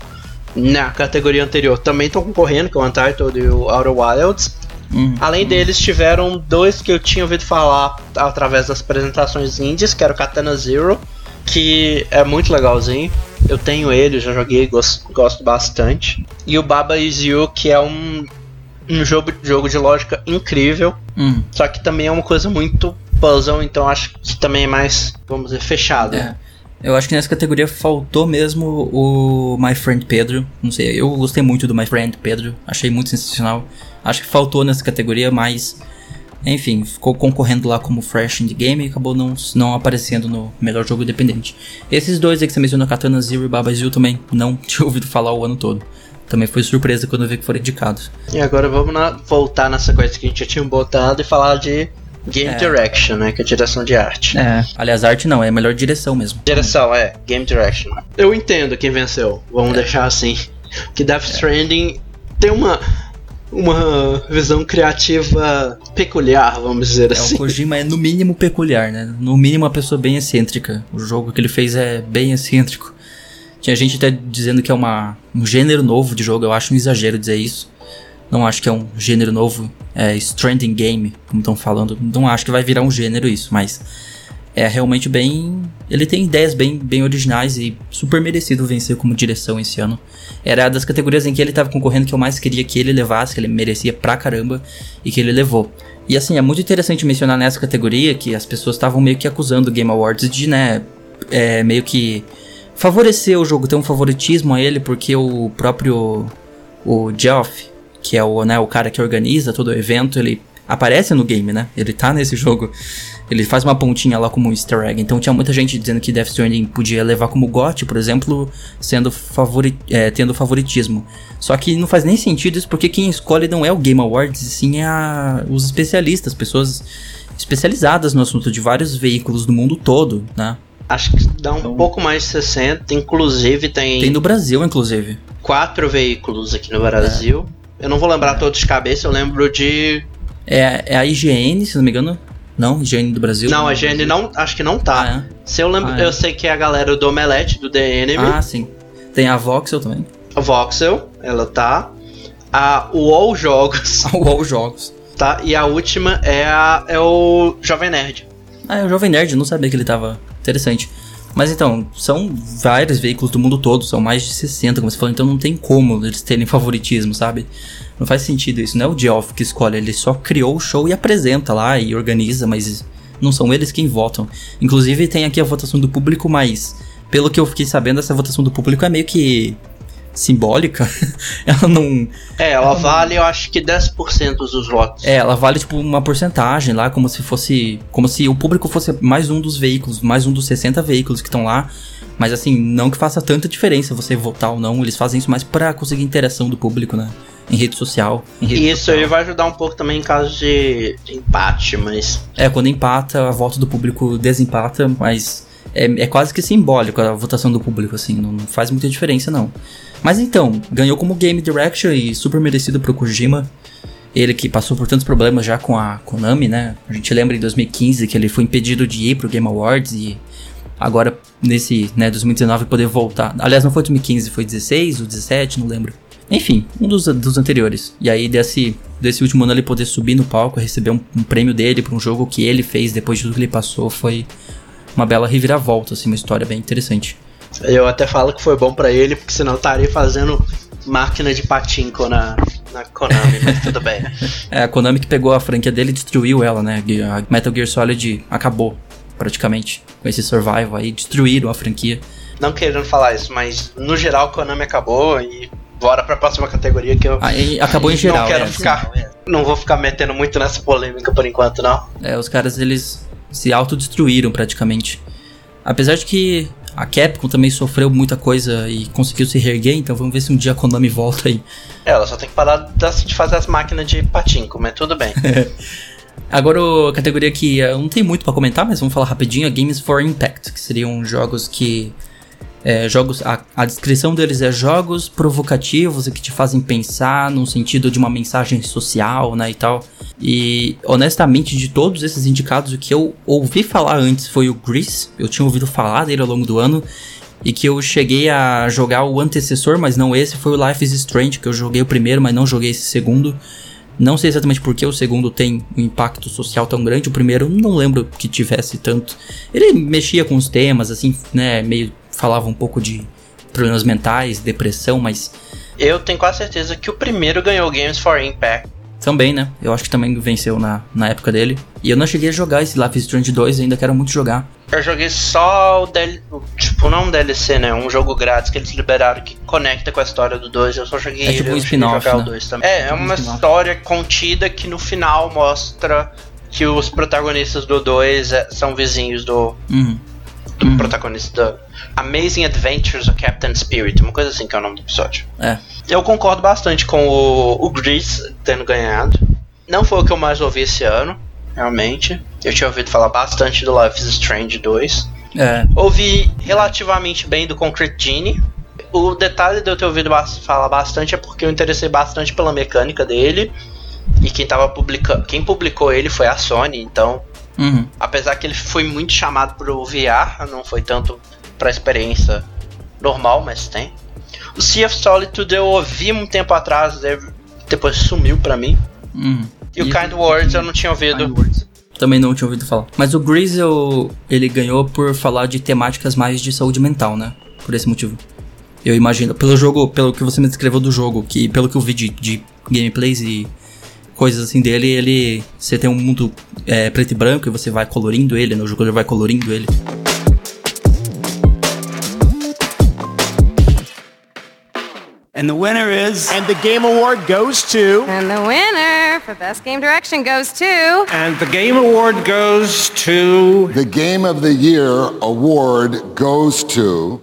na categoria anterior também estão concorrendo, que é o Untitled e o Outer Wilds. Uhum. Além deles, tiveram dois que eu tinha ouvido falar através das apresentações indies, que era o Katana Zero, que é muito legalzinho. Eu tenho ele, já joguei, gosto, gosto bastante. E o Baba Is You, que é um, um jogo, jogo de lógica incrível, Uhum. só que também é uma coisa muito puzzle, então acho que também é mais, vamos dizer, fechado. É. Eu acho que nessa categoria faltou mesmo o My Friend Pedro. Não sei, eu gostei muito do My Friend Pedro. Achei muito sensacional. Acho que faltou nessa categoria, mas. Enfim, ficou concorrendo lá como Fresh Indie Game e acabou não, não aparecendo no melhor jogo independente. Esses dois aí que você mencionou, Katana Zero e Baba Zil, também não tinha ouvido falar o ano todo. Também foi surpresa quando eu vi que foram indicados. E agora vamos na- voltar nessa coisa que a gente já tinha botado e falar de Game É. Direction, né? Que é direção de arte. É. Aliás, arte não, é a melhor direção mesmo. Direção, é, Game Direction. Eu entendo quem venceu, vamos deixar assim. Que Death Stranding tem uma, uma visão criativa peculiar, vamos dizer É, assim. o Kojima é no mínimo peculiar, né? No mínimo uma pessoa bem excêntrica. O jogo que ele fez é bem excêntrico. Tinha gente até dizendo que é uma, um gênero novo de jogo, eu acho um exagero dizer isso. Não acho que é um gênero novo, é Stranding Game, como estão falando. Não acho que vai virar um gênero isso, mas é realmente bem. Ele tem ideias bem, bem originais e super merecido vencer como direção esse ano. Era das categorias em que ele estava concorrendo que eu mais queria que ele levasse, que ele merecia pra caramba e que ele levou. E assim, é muito interessante mencionar nessa categoria que as pessoas estavam meio que acusando o Game Awards de, né, é, meio que favorecer o jogo, ter um favoritismo a ele, porque o próprio o Geoff, que é o, né, o cara que organiza todo o evento, ele aparece no game, né? Ele tá nesse jogo. Ele faz uma pontinha lá como um easter egg. Então tinha muita gente dizendo que Death Stranding podia levar como GOT, por exemplo, sendo favori é, tendo favoritismo. Só que não faz nem sentido isso, porque quem escolhe não é o Game Awards, e sim é a, os especialistas, pessoas especializadas no assunto de vários veículos do mundo todo, né? Acho que dá um pouco mais de 60, inclusive tem, Então- Tem no Brasil, inclusive. quatro veículos aqui no Brasil. Eu não vou lembrar todos de cabeça, eu lembro de. É, é a IGN, se não me engano. Não, IGN do Brasil. Não, a GN não. Acho que não tá. Ah, Se eu lembro, Ah, é. eu sei que é a galera do Omelete, do The Enemy. Ah, sim. Tem a Voxel também. A Voxel, ela tá. A UOL Jogos, A UOL Jogos. tá? E a última é, a, é o Jovem Nerd. Ah, é o Jovem Nerd, não sabia que ele tava interessante. Mas então, são vários veículos do mundo todo, são mais de 60, como você falou, então não tem como eles terem favoritismo, sabe? Não faz sentido isso, não é o Geoff que escolhe, ele só criou o show e apresenta lá e organiza, mas não são eles quem votam. Inclusive tem aqui a votação do público, mas pelo que eu fiquei sabendo, essa votação do público é meio que simbólica. Ela não, É, ela vale, eu acho que 10% dos votos. É, ela vale tipo uma porcentagem lá, como se fosse. Como se o público fosse mais um dos veículos, mais um dos 60 veículos que estão lá. Mas assim, não que faça tanta diferença você votar ou não. Eles fazem isso mais pra conseguir interação do público, né? Em rede social. Em rede E isso social. aí vai ajudar um pouco também em caso de, de empate, mas. É, quando empata, a volta do público desempata, mas é, é quase que simbólico a votação do público, assim, não, não faz muita diferença, não. Mas então, ganhou como Game Direction e super merecido pro Kojima. Ele que passou por tantos problemas já com a Konami, né? A gente lembra em 2015 que ele foi impedido de ir pro Game Awards e agora nesse, né, 2019 poder voltar. Aliás, não foi 2015, foi 16 ou 17, não lembro. Enfim, um dos, dos anteriores. E aí desse, desse último ano ele poder subir no palco, receber um, um prêmio dele pra um jogo que ele fez depois de tudo que ele passou, foi uma bela reviravolta, assim, uma história bem interessante. Eu até falo que foi bom pra ele, porque senão eu estaria fazendo máquina de patinco na, na Konami, mas tudo bem. É, a Konami que pegou a franquia dele e destruiu ela, né? A Metal Gear Solid acabou, praticamente, com esse survival aí, destruíram a franquia. Não querendo falar isso, mas no geral Konami acabou e bora pra próxima categoria que eu. Aí acabou em geral. Não quero é. ficar. Não vou ficar metendo muito nessa polêmica por enquanto, não. É, os caras eles se autodestruíram praticamente. Apesar de que a Capcom também sofreu muita coisa e conseguiu se reerguer, então vamos ver se um dia a Konami volta aí. É, ela só tem que parar de fazer as máquinas de patinco, mas tudo bem. Agora a categoria que eh, não tem muito pra comentar, mas vamos falar rapidinho, é Games for Impact, que seriam jogos que é, jogos a, a descrição deles é jogos provocativos e que te fazem pensar no sentido de uma mensagem social, né, e tal. E honestamente, de todos esses indicados, o que eu ouvi falar antes foi o Grease. Eu tinha ouvido falar dele ao longo do ano e que eu cheguei a jogar o antecessor, mas não esse, foi o Life is Strange, que eu joguei o primeiro, mas não joguei esse segundo. Não sei exatamente porque o segundo tem um impacto social tão grande, o primeiro não lembro que tivesse tanto. Ele mexia com os temas, assim, né, meio falava um pouco de problemas mentais, depressão, mas Eu tenho quase certeza que o primeiro ganhou Games for Impact. também, né, eu acho que também venceu na, na época dele. E eu não cheguei a jogar esse Life is Strange 2, ainda quero muito jogar. Eu joguei só o DL, o- tipo, não um DLC, né? Um jogo grátis que eles liberaram que conecta com a história do 2. Eu só joguei É tipo um spin-off, né? o 2 também. É, é Tipo um uma spin-off. história contida que no final mostra que os protagonistas do 2 é- são vizinhos do, Uhum. Do protagonista do Amazing Adventures of Captain Spirit, uma coisa assim que é o nome do episódio. É. Eu concordo bastante com o, o Grease tendo ganhado. Não foi o que eu mais ouvi esse ano, realmente. Eu tinha ouvido falar bastante do Life is Strange 2. É. Ouvi relativamente bem do Concrete Genie. O detalhe de eu ter ouvido falar bastante é porque eu interessei bastante pela mecânica dele. E quem tava publicando. Quem publicou ele foi a Sony, então. Uhum. Apesar que ele foi muito chamado pro VR, não foi tanto pra experiência normal, mas tem. O Sea of Solitude eu ouvi um tempo atrás, depois sumiu pra mim. Uhum. E o E- Kind Words eu não tinha ouvido. Também não tinha ouvido falar. Mas o eu- ele ganhou por falar de temáticas mais de saúde mental, né? Por esse motivo. Eu imagino, pelo jogo, pelo que você me descreveu do jogo, que pelo que eu vi de, de gameplays e coisas assim dele, ele. Você tem um mundo é, preto e branco e você vai colorindo ele, né? O jogador vai colorindo ele. And the winner is. And the Game Award goes to. And the winner for Best Game Direction goes to. And the Game Award goes to. The Game of the Year award goes to.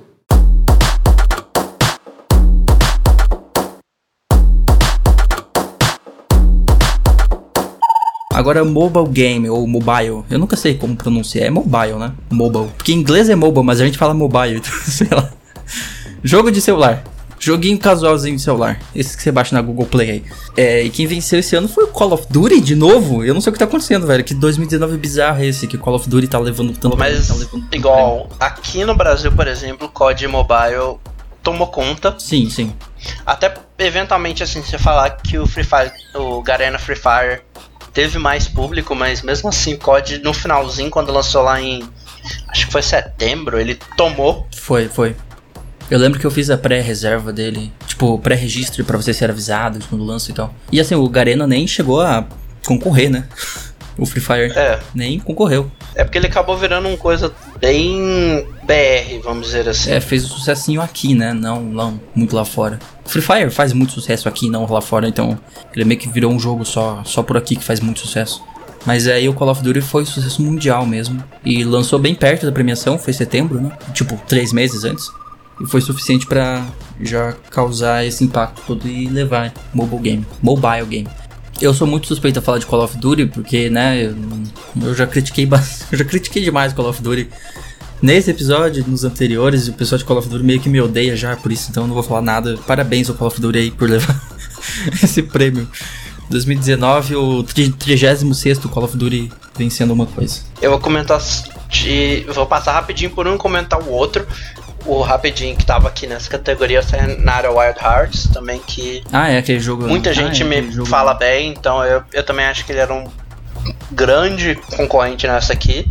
Agora, mobile game ou mobile, eu nunca sei como pronunciar, é mobile, né? Mobile. Porque em inglês é mobile, mas a gente fala mobile, então, sei lá. Jogo de celular. Joguinho casualzinho de celular. Esse que você baixa na Google Play aí. É, e quem venceu esse ano foi o Call of Duty de novo. Eu não sei o que tá acontecendo, velho. Que 2019 bizarro é esse, que o Call of Duty tá levando tanto Mas, tá levando tanto igual, aqui no Brasil, por exemplo, o COD Mobile tomou conta. Sim, sim. Até eventualmente, assim, você falar que o Free Fire, o Garena Free Fire teve mais público, mas mesmo assim, o COD no finalzinho, quando lançou lá em. Acho que foi setembro, ele tomou. Foi, foi. Eu lembro que eu fiz a pré-reserva dele, tipo, pré-registro pra você ser avisado quando lança e tal. E assim, o Garena nem chegou a concorrer, né? O Free Fire É. nem concorreu. É porque ele acabou virando uma coisa bem BR, vamos dizer assim. É, fez um sucessinho aqui, né? Não, não muito lá fora. Free Fire faz muito sucesso aqui, não lá fora, então ele meio que virou um jogo só, só por aqui que faz muito sucesso. Mas aí o Call of Duty foi sucesso mundial mesmo. E lançou bem perto da premiação, foi setembro, né? Tipo, três meses antes. E foi suficiente pra já causar esse impacto todo e levar mobile game. Mobile game. Eu sou muito suspeito a falar de Call of Duty, porque, né, eu, eu já critiquei eu já critiquei demais Call of Duty nesse episódio, nos anteriores, o pessoal de Call of Duty meio que me odeia já por isso, então eu não vou falar nada. Parabéns ao Call of Duty aí por levar esse prêmio. 2019, o 36 Call of Duty vencendo uma coisa. Eu vou comentar. De, vou passar rapidinho por um comentar o outro. O rapidinho que tava aqui nessa categoria é Nara Wild Hearts, também que Ah, é aquele jogo. muita ah, gente é me jogo- fala bem, então eu, eu também acho que ele era um grande concorrente nessa aqui.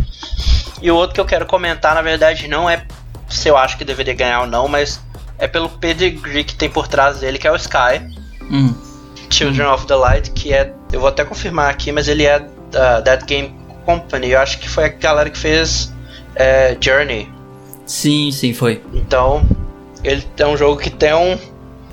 E o outro que eu quero comentar, na verdade, não é se eu acho que deveria ganhar ou não, mas é pelo pedigree que tem por trás dele, que é o Sky. Hum, Children of the Light, que é. Eu vou até confirmar aqui, mas ele é da That Game Company. Eu acho que foi a galera que fez é, Journey. sim, sim, foi. Então, ele é um jogo que tem um,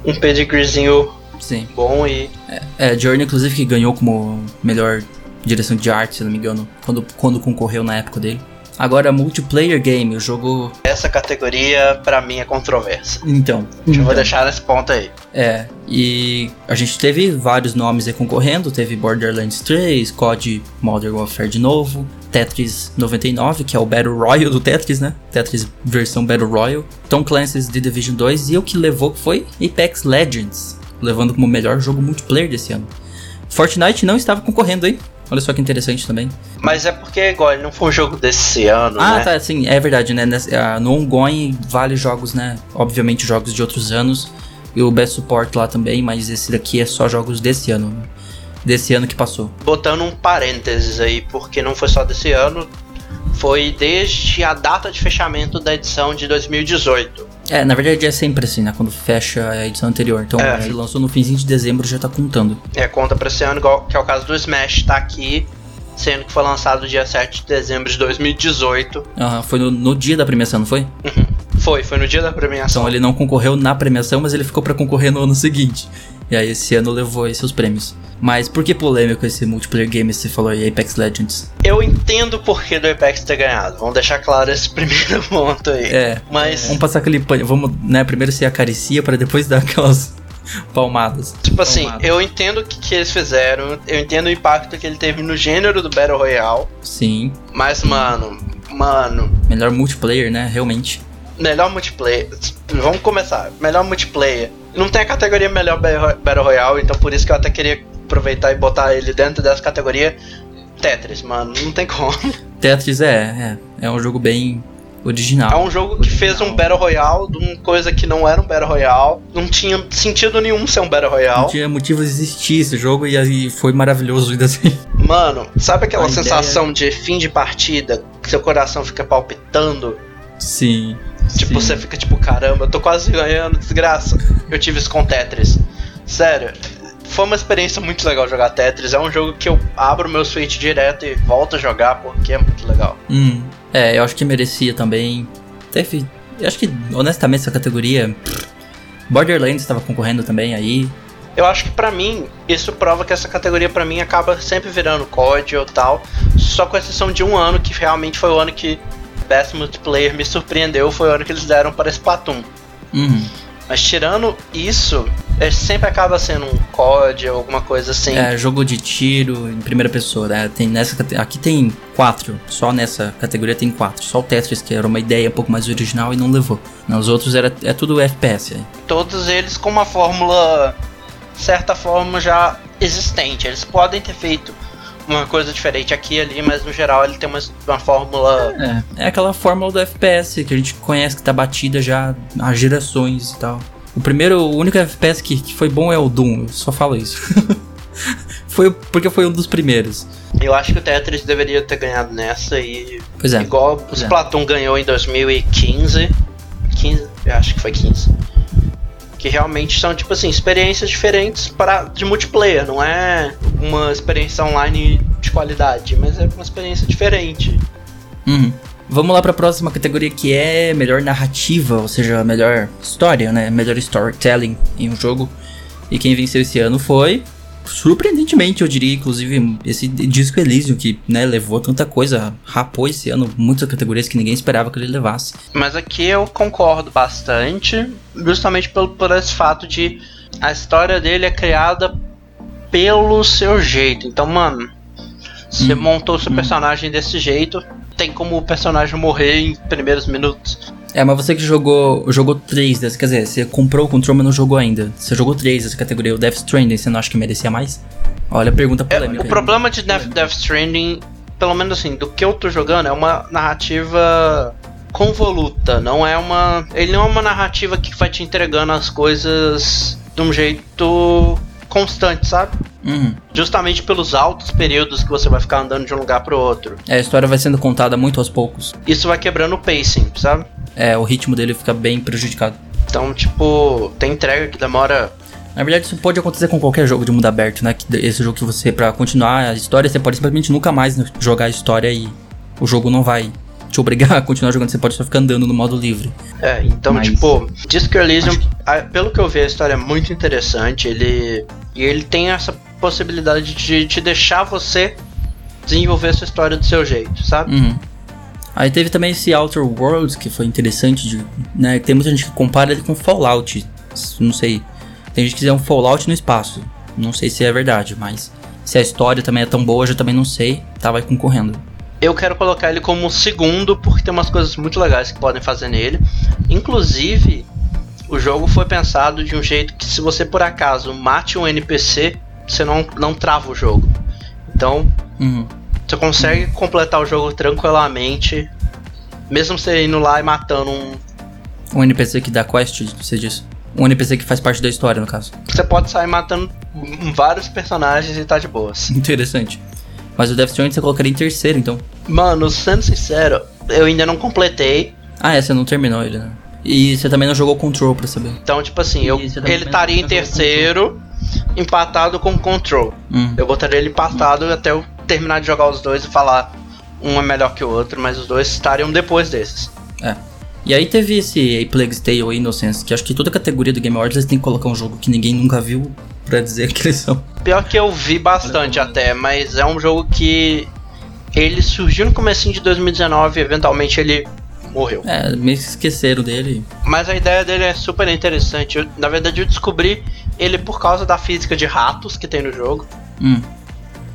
um pedigreezinho Sim. bom e. É, Journey, inclusive, que ganhou como melhor direção de arte, se não me engano, quando, quando concorreu na época dele. Agora, multiplayer game, o jogo. Essa categoria, pra mim, é controversa. Então. Eu vou deixar nesse ponto aí. É, e a gente teve vários nomes aí concorrendo, teve Borderlands 3, COD Modern Warfare de novo, Tetris 99, que é o Battle Royale do Tetris, né? Tetris versão Battle Royale, Tom Clancy's The Division 2 e o que levou foi Apex Legends, levando como melhor jogo multiplayer desse ano. Fortnite não estava concorrendo, hein? Olha só que interessante também. Mas é porque, igual, ele não foi um jogo desse ano, Ah, né? tá, sim, é verdade, né? Ah, no ongoing, vale jogos, né? Obviamente, jogos de outros anos. E o Best Support lá também, mas esse daqui é só jogos desse ano. né? Desse ano que passou. Botando um parênteses aí, porque não foi só desse ano, foi desde a data de fechamento da edição de 2018. É, na verdade é sempre assim, né? Quando fecha a edição anterior. Então, É. se lançou no finzinho de dezembro, já tá contando. É, conta pra esse ano, igual, que é o caso do Smash, tá aqui, sendo que foi lançado dia 7 de dezembro de 2018. Ah, foi no, no dia da premiação, não foi? Foi, foi no dia da premiação. Então ele não concorreu na premiação, mas ele ficou pra concorrer no ano seguinte. E aí esse ano levou aí seus prêmios. Mas por que polêmico esse multiplayer game que você falou aí, Apex Legends? Eu entendo o porquê do Apex ter ganhado. Vamos deixar claro esse primeiro ponto aí. É. Mas, Vamos passar aquele pano. Vamos, né? Primeiro se acaricia pra depois dar aquelas palmadas. tipo assim, Palmada. eu entendo o que, que eles fizeram, eu entendo o impacto que ele teve no gênero do Battle Royale, Sim. mas, mano, mano, Melhor multiplayer, né? Realmente. Melhor multiplayer. Vamos começar. Melhor multiplayer. Não tem a categoria melhor Battle Royale, então por isso que eu até queria aproveitar e botar ele dentro dessa categoria. Tetris, mano, não tem como. Tetris é, é, é um jogo bem original. É um jogo que fez um Battle Royale de uma coisa que não era um Battle Royale. Não tinha sentido nenhum ser um Battle Não Royale. tinha motivo de existir esse jogo e aí foi maravilhoso ainda assim. Mano, sabe aquela A ideia- sensação de fim de partida que seu coração fica palpitando? Sim. Tipo, sim. você fica tipo, caramba, eu tô quase ganhando, desgraça. Eu tive isso com Tetris. Sério, foi uma experiência muito legal jogar Tetris. É um jogo que eu abro meu Switch direto e volto a jogar porque é muito legal. Hum. É, eu acho que merecia também. Teve. Eu acho que, honestamente, essa categoria. Borderlands estava concorrendo também aí. Eu acho que pra mim, isso prova que essa categoria pra mim acaba sempre virando COD ou tal. Só com exceção de um ano, que realmente foi o ano que Best Multiplayer me surpreendeu, foi o ano que eles deram para Splatoon. Uhum. Mas tirando isso, é, sempre acaba sendo um COD ou alguma coisa assim. É, jogo de tiro em primeira pessoa, né? Tem nessa aqui tem quatro, só nessa categoria tem quatro. Só o Tetris que era uma ideia um pouco mais original e não levou. Nos outros era é tudo FPS. aí. Todos eles com uma fórmula, certa forma, já existente. Eles podem ter feito uma coisa diferente aqui e ali, mas no geral ele tem uma, uma fórmula. É, é aquela fórmula do FPS que a gente conhece que tá batida já há gerações e tal. O primeiro, o único FPS que, que foi bom é o Doom, eu só falo isso. foi porque foi um dos primeiros. Eu acho que o Tetris deveria ter ganhado nessa e. Pois é. Igual o é. Splatoon ganhou em 2015. 15? Eu acho que foi 15. Que realmente são, tipo assim, experiências diferentes para, de multiplayer. Não é uma experiência online de qualidade, mas é uma experiência diferente. Uhum. Vamos lá pra próxima categoria que é melhor narrativa, ou seja, melhor história, né? Melhor storytelling em um jogo. E quem venceu esse ano foi, surpreendentemente, eu diria, inclusive, esse disco Elysium, que né, levou tanta coisa, rapou esse ano muitas categorias que ninguém esperava que ele levasse. Mas aqui eu concordo bastante, justamente pelo, por esse fato de a história dele é criada pelo seu jeito. Então, mano, você montou seu personagem desse jeito, tem como o personagem morrer em primeiros minutos. É, mas você que jogou jogou três dessas, quer dizer, você comprou o controle, mas não jogou ainda. Você jogou três dessa categoria, o Death Stranding, você não acha que merecia mais? Olha a pergunta É, polêmica. o aí. problema de Death, Death Stranding, pelo menos assim, do que eu tô jogando, é uma narrativa convoluta. Não é uma. Ele não é uma narrativa que vai te entregando as coisas de um jeito constante, sabe? Uhum. Justamente pelos altos períodos que você vai ficar andando de um lugar pro outro. É, a história vai sendo contada muito aos poucos. Isso vai quebrando o pacing, sabe? É, o ritmo dele fica bem prejudicado. Então, tipo, tem entrega que demora. Na verdade, isso pode acontecer com qualquer jogo de mundo aberto, né? Que esse jogo que você, pra continuar a história, você pode simplesmente nunca mais jogar a história e o jogo não vai te obrigar a continuar jogando, você pode só ficar andando no modo livre. É, então, Mas- tipo, Disco Elysium, a- pelo que eu vi, a história é muito interessante. Ele. E ele tem essa possibilidade de te deixar você desenvolver sua história do seu jeito, sabe? Uhum. Aí teve também esse Outer Worlds, que foi interessante, de, né? Tem muita gente que compara ele com Fallout. Não sei. Tem gente que diz que é um Fallout no espaço. Não sei se é verdade, mas se a história também é tão boa, eu já também não sei. Tá, vai concorrendo. Eu quero colocar ele como segundo, porque tem umas coisas muito legais que podem fazer nele. Inclusive, o jogo foi pensado de um jeito que se você por acaso mate um NPC, você não, não trava o jogo. Então, Uhum. Você consegue completar o jogo tranquilamente, mesmo você indo lá e matando um. Um NPC que dá quest, você disse. Um NPC que faz parte da história, no caso. Você pode sair matando vários personagens e tá de boas. Interessante. Mas o Death Stranding você colocaria em terceiro, então. Mano, sendo sincero, eu ainda não completei. Ah, é, você não terminou ele, né? E você também não jogou Control pra saber. Então, tipo assim, eu, ele estaria em terceiro, empatado com Control. Hum. Eu botaria ele empatado até eu terminar de jogar os dois e falar um é melhor que o outro, mas os dois estariam depois desses. É. E aí teve esse A Plague's Tale e Innocence, que acho que toda categoria do Game Awards eles têm que colocar um jogo que ninguém nunca viu pra dizer que eles são. Pior que eu vi bastante até, mas é um jogo que ele surgiu no comecinho de 2019 e eventualmente ele morreu. É, meio que esqueceram dele. Mas a ideia dele é super interessante. Eu- na verdade, eu descobri ele por causa da física de ratos que tem no jogo. Hum.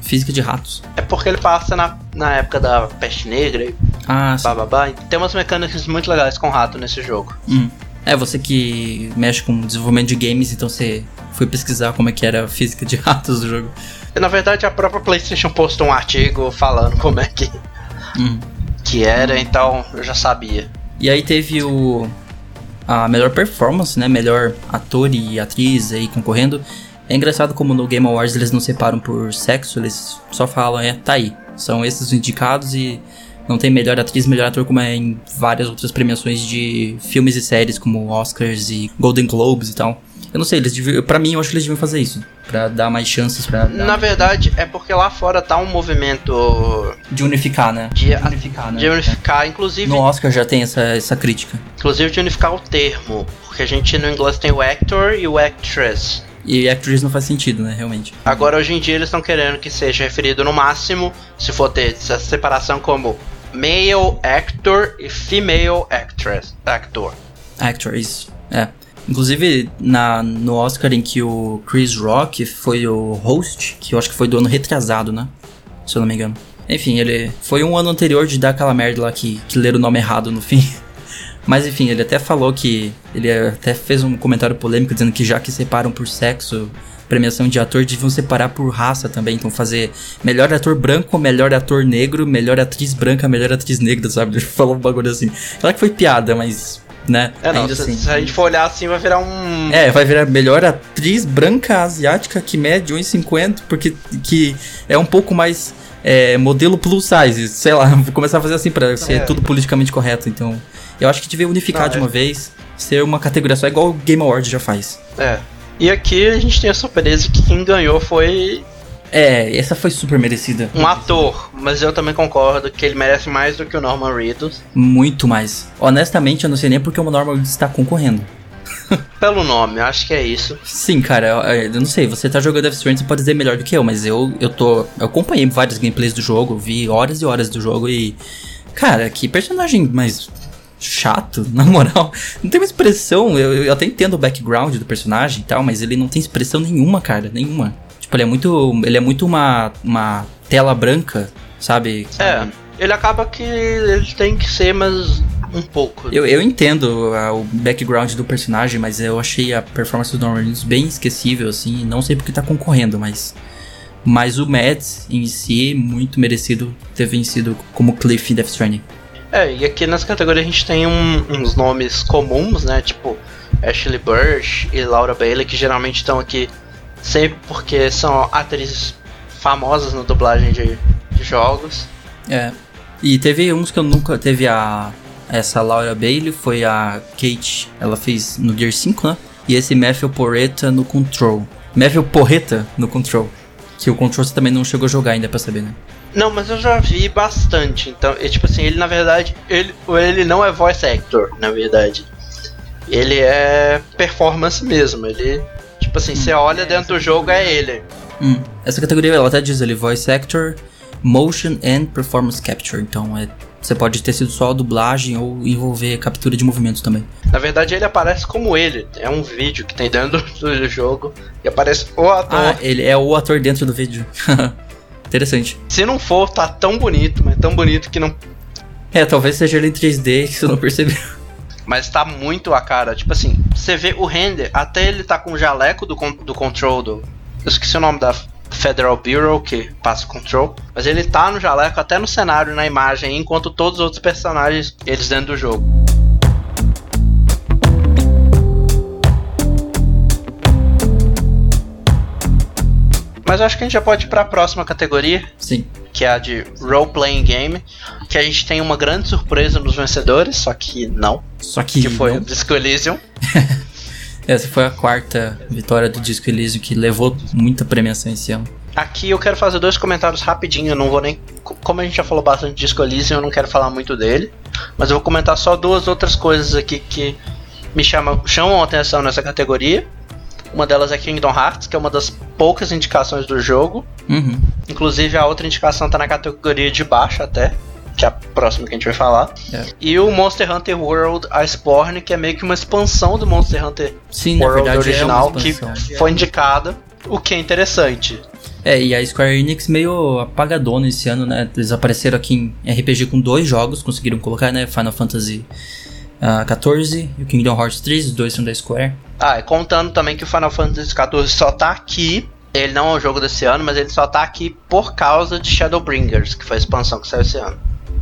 Física de ratos. É porque ele passa na, na época da peste negra e Ah, sim. bababá. Tem umas mecânicas muito legais com rato nesse jogo. Hum. É, você que mexe com desenvolvimento de games, então você foi pesquisar como é que era a física de ratos do jogo. Na verdade, a própria PlayStation postou um artigo falando como é que, Hum. que era, então eu já sabia. E aí teve o a melhor performance, né? Melhor ator e atriz aí concorrendo. É engraçado como no Game Awards eles não separam por sexo, eles só falam, é, tá aí. São esses os indicados e não tem melhor atriz, melhor ator como é em várias outras premiações de filmes e séries, como Oscars e Golden Globes e tal. Eu não sei, eles deviam, pra mim eu acho que eles deviam fazer isso. Pra dar mais chances pra Na verdade, é porque lá fora tá um movimento de unificar, né? de, unificar, né? de unificar, inclusive, No Oscar já tem essa, essa crítica. inclusive de unificar o termo. Porque a gente no inglês tem o actor e o actress. E actress não faz sentido, né? Realmente. Agora, hoje em dia, eles estão querendo que seja referido no máximo, se for ter essa separação como male actor e female actress, actor. Actor, isso. É. Inclusive, na, no Oscar em que o Chris Rock foi o host, que eu acho que foi do ano retrasado, né? Se eu não me engano. Enfim, ele foi um ano anterior de dar aquela merda lá que, que leram o nome errado no fim. Mas enfim, ele até falou que. Ele até fez um comentário polêmico dizendo que já que separam por sexo premiação de ator, deviam separar por raça também. Então fazer melhor ator branco, melhor ator negro, melhor atriz branca, melhor atriz negra, sabe? Ele falou um bagulho assim. Claro que foi piada, mas. Né? É, não, se, assim. se a gente for olhar assim, vai virar um. É, vai virar melhor atriz branca asiática que mede 1,50, porque que é um pouco mais é, modelo plus size, sei lá, vou começar a fazer assim pra ser É. tudo politicamente correto, então eu acho que devia unificar Não, de é. uma vez, ser uma categoria só, igual o Game Awards já faz. É. E aqui a gente tem a surpresa que quem ganhou foi É, essa foi super merecida. um ator, mas eu também concordo que ele merece mais do que o Norman Reedus. Muito mais. Honestamente, eu não sei nem porque o Normal está concorrendo. Pelo nome, acho que é isso. Sim, cara, eu, eu não sei, você tá jogando Death Stranding, você pode dizer melhor do que eu, mas eu, eu tô. Eu acompanhei várias gameplays do jogo, vi horas e horas do jogo e. Cara, que personagem mais chato, na moral. Não tem uma expressão, eu, eu até entendo o background do personagem e tal, mas ele não tem expressão nenhuma, cara, nenhuma. Tipo, ele é muito. Ele é muito uma. uma tela branca, sabe? É, ele acaba que ele tem que ser, mas um pouco. Eu, eu entendo ah, o background do personagem, mas eu achei a performance do Norman Reedus bem esquecível, assim. Não sei porque tá concorrendo, mas. Mas o Mads em si, muito merecido ter vencido como Cliff em Death Stranding. É, e aqui nessa categoria a gente tem um- uns nomes comuns, né? Tipo Ashley Burch e Laura Bailey, que geralmente estão aqui sempre porque são atrizes famosas na dublagem de, de jogos. É. E teve uns que eu nunca. Teve a. Essa Laura Bailey, foi a Kate. Ela fez no Gear 5, né? E esse Matthew Porreta no Control. Matthew Porreta no Control. Que o Control você também não chegou a jogar ainda pra saber, né? Não, mas eu já vi bastante. Então, é, tipo assim, ele na verdade, ele, ele não é voice actor, na verdade. Ele é performance mesmo. Ele, tipo assim, você olha dentro do jogo, é ele. Hum. Essa categoria ela até diz ali Voice Actor, Motion and Performance Capture. Então é. Você pode ter sido só a dublagem ou envolver captura de movimentos também. Na verdade, ele aparece como ele. É um vídeo que tem dentro do, do jogo e aparece o ator. Ah, ele é o ator dentro do vídeo. Interessante. Se não for, tá tão bonito, mas tão bonito que não. É, talvez seja ele em 3D que você não percebeu. Mas tá muito a cara. Tipo assim, você vê o render, até ele tá com o jaleco do, do control do. Eu esqueci o nome da Federal Bureau que passa o control. Mas ele tá no jaleco até no cenário, na imagem, enquanto todos os outros personagens, eles dentro do jogo. Mas eu acho que a gente já pode ir pra próxima categoria, Sim. que é a de Role Playing Game. Que a gente tem uma grande surpresa nos vencedores, só que não. Só que. Que foi não- o Disco Elysium. Essa foi a quarta vitória do Disco Elysium que levou muita premiação esse ano. Aqui eu quero fazer dois comentários rapidinho, eu não vou nem. Como a gente já falou bastante de Disco Elysium, eu não quero falar muito dele. Mas eu vou comentar só duas outras coisas aqui que me chamam, chamam a atenção nessa categoria. Uma delas é Kingdom Hearts, que é uma das poucas indicações do jogo. Uhum. Inclusive a outra indicação tá na categoria de baixo até, que é a próxima que a gente vai falar. É. E o Monster Hunter World Iceborne, que é meio que uma expansão do Monster Hunter Sim, World verdade original, é que foi indicada, o que é interessante. É, e a Square Enix meio apagadona esse ano, né? Eles apareceram aqui em RPG com dois jogos, conseguiram colocar, né? Final Fantasy ah, 14 e o Kingdom Hearts 3, os dois são da Square. Ah, contando também que o Final Fantasy XIV só tá aqui. Ele não é um jogo desse ano, mas ele só tá aqui por causa de Shadowbringers, que foi a expansão que saiu esse ano.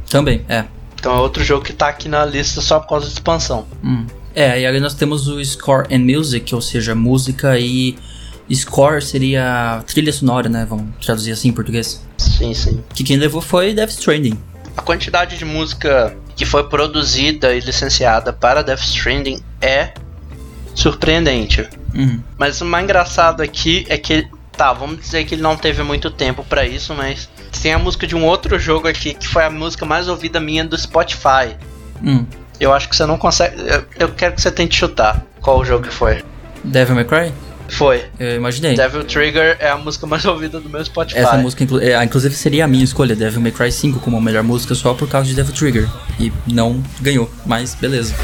Também, é. Então é outro jogo que tá aqui na lista só por causa da expansão. Hum. É, e aí nós temos o Score and Music, ou seja, música e score seria trilha sonora, né? Vamos traduzir assim em português. Sim, sim. Que quem levou foi Death Stranding. A quantidade de música que foi produzida e licenciada para Death Stranding é surpreendente. Uhum. Mas o mais engraçado aqui é que, tá, vamos dizer que ele não teve muito tempo pra isso, mas tem a música de um outro jogo aqui que foi a música mais ouvida minha do Spotify. Hum. Eu acho que você não consegue. Eu, eu quero que você tente chutar qual o jogo que foi. Devil May Cry? Foi. Eu imaginei. Devil Trigger é a música mais ouvida do meu Spotify. Essa música, inclu- é, inclusive, seria a minha escolha, Devil May Cry 5 como a melhor música só por causa de Devil Trigger. E não ganhou, mas beleza.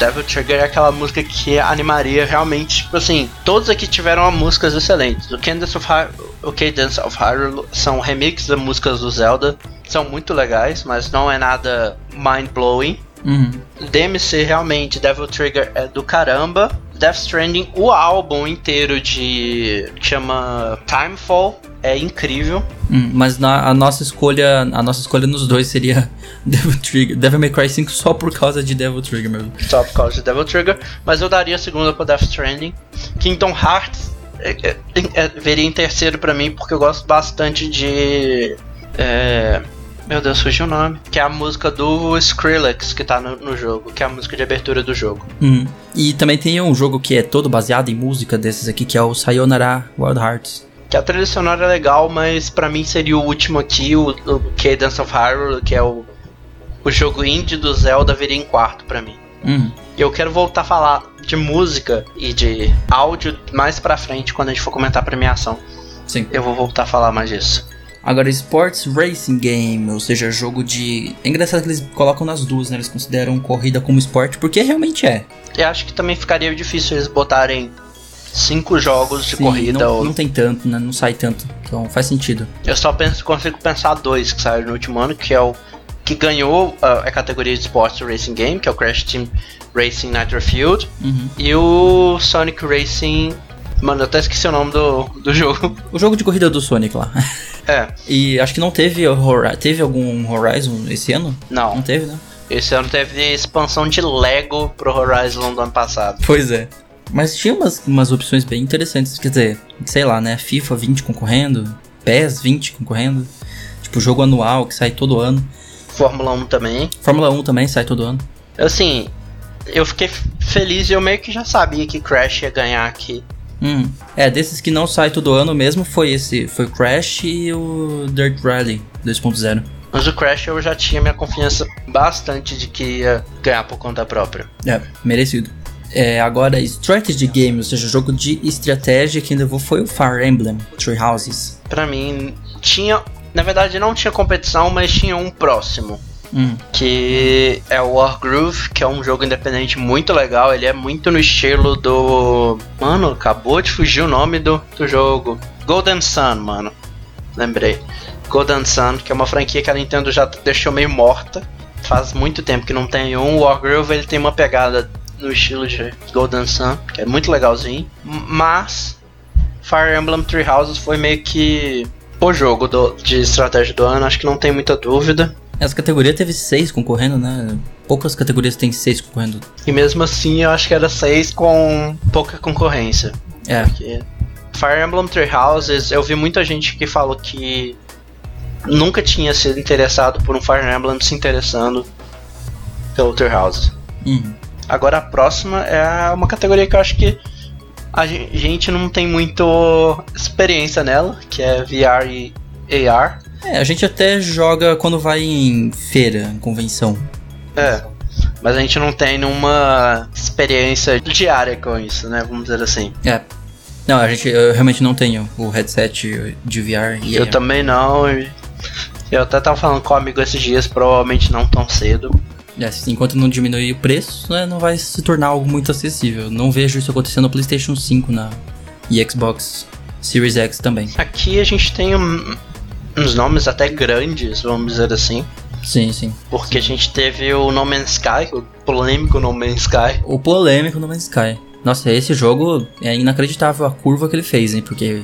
Devil Trigger é aquela música que animaria realmente, tipo assim, todos aqui tiveram músicas excelentes. O Cadence of, Hy o Cadence of Hyrule são remixes de músicas do Zelda, são muito legais, mas não é nada mind-blowing. Uhum. DMC realmente, Devil Trigger é do caramba. Death Stranding, o álbum inteiro de. que chama Timefall, é incrível. Hum, mas na, a nossa escolha, a nossa escolha nos dois seria Devil Trigger, Devil May Cry 5 só por causa de Devil Trigger mesmo. Só por causa de Devil Trigger, mas eu daria a segunda pra Death Stranding. Kingdom Hearts é, é, é, veria em terceiro pra mim, porque eu gosto bastante de. É, meu Deus, fugiu o nome. Que é a música do Skrillex que tá no, no jogo, que é a música de abertura do jogo. Hum. E também tem um jogo que é todo baseado em música desses aqui, que é o Sayonara Wild Hearts. Que a trilha sonora é legal, mas pra mim seria o último aqui, o, o Cadence of Hyrule, que é o, o jogo indie do Zelda, viria em quarto pra mim. Hum. Eu quero voltar a falar de música e de áudio mais pra frente, quando a gente for comentar a premiação. Sim. Eu vou voltar a falar mais disso. Agora, Sports Racing Game, ou seja, jogo de. É engraçado que eles colocam nas duas, né? Eles consideram corrida como esporte, porque realmente é. Eu acho que também ficaria difícil eles botarem cinco jogos de Sim, corrida. não, ou- não tem tanto, né? Não sai tanto. Então faz sentido. Eu só penso, consigo pensar dois que saíram no último ano, que é o que ganhou ah, a categoria de Sports Racing Game, que é o Crash Team Racing Nitro Field, Uhum. e o Sonic Racing. Mano, eu até esqueci o nome do, do jogo. O jogo de corrida do Sonic lá. É, E acho que não teve teve algum Horizon esse ano? Não não. teve, né? Esse ano teve expansão de Lego pro Horizon do ano passado. Pois é. Mas tinha umas, umas opções bem interessantes, quer dizer, sei lá, né? FIFA 20 concorrendo, PES 20 concorrendo. Tipo, jogo anual que sai todo ano. Fórmula 1 também. Fórmula 1 também sai todo ano. Assim, eu fiquei feliz e eu meio que já sabia que Crash ia ganhar aqui. Hum. É, desses que não sai todo ano mesmo foi esse, foi o Crash e o Dirt Rally 2.0. Mas o Crash eu já tinha minha confiança bastante de que ia ganhar por conta própria. É, merecido. É, agora, Strategy Game, ou seja, jogo de estratégia, quem levou foi o Fire Emblem Three Houses. Pra mim, tinha. Na verdade, não tinha competição, mas tinha um próximo. Hum. Que é o Wargroove, que é um jogo independente muito legal. Ele é muito no estilo do. Mano, acabou de fugir o nome do, do jogo. Golden Sun, mano. Lembrei. Golden Sun, que é uma franquia que a Nintendo já deixou meio morta. Faz muito tempo que não tem um. O Wargroove ele tem uma pegada no estilo de Golden Sun, que é muito legalzinho. Mas Fire Emblem Three Houses foi meio que o jogo do- de estratégia do ano, acho que não tem muita dúvida. Essa categoria teve seis concorrendo, né? Poucas categorias têm seis concorrendo. E mesmo assim, eu acho que era 6 com pouca concorrência. É, Porque Fire Emblem Three Houses, eu vi muita gente que falou que nunca tinha sido interessado por um Fire Emblem se interessando pelo Three Houses. uhum. Agora a próxima é uma categoria que eu acho que a gen- gente não tem muito experiência nela, que é VR e AR. É, a gente até joga quando vai em feira, em convenção. É. Mas a gente não tem nenhuma experiência diária com isso, né? Vamos dizer assim. É. Não, a gente, eu realmente não tenho o headset de VR. Eu é- também não. Eu até tava falando com um amigo esses dias, provavelmente não tão cedo. É, assim, enquanto não diminuir o preço, né, não vai se tornar algo muito acessível. Não vejo isso acontecendo no PlayStation 5 na, e Xbox Series X também. Aqui a gente tem um- uns nomes até grandes, vamos dizer assim. Sim, sim. Porque a gente teve o No Man's Sky, o polêmico No Man's Sky. O polêmico No Man's Sky. Nossa, esse jogo é inacreditável a curva que ele fez, hein? Porque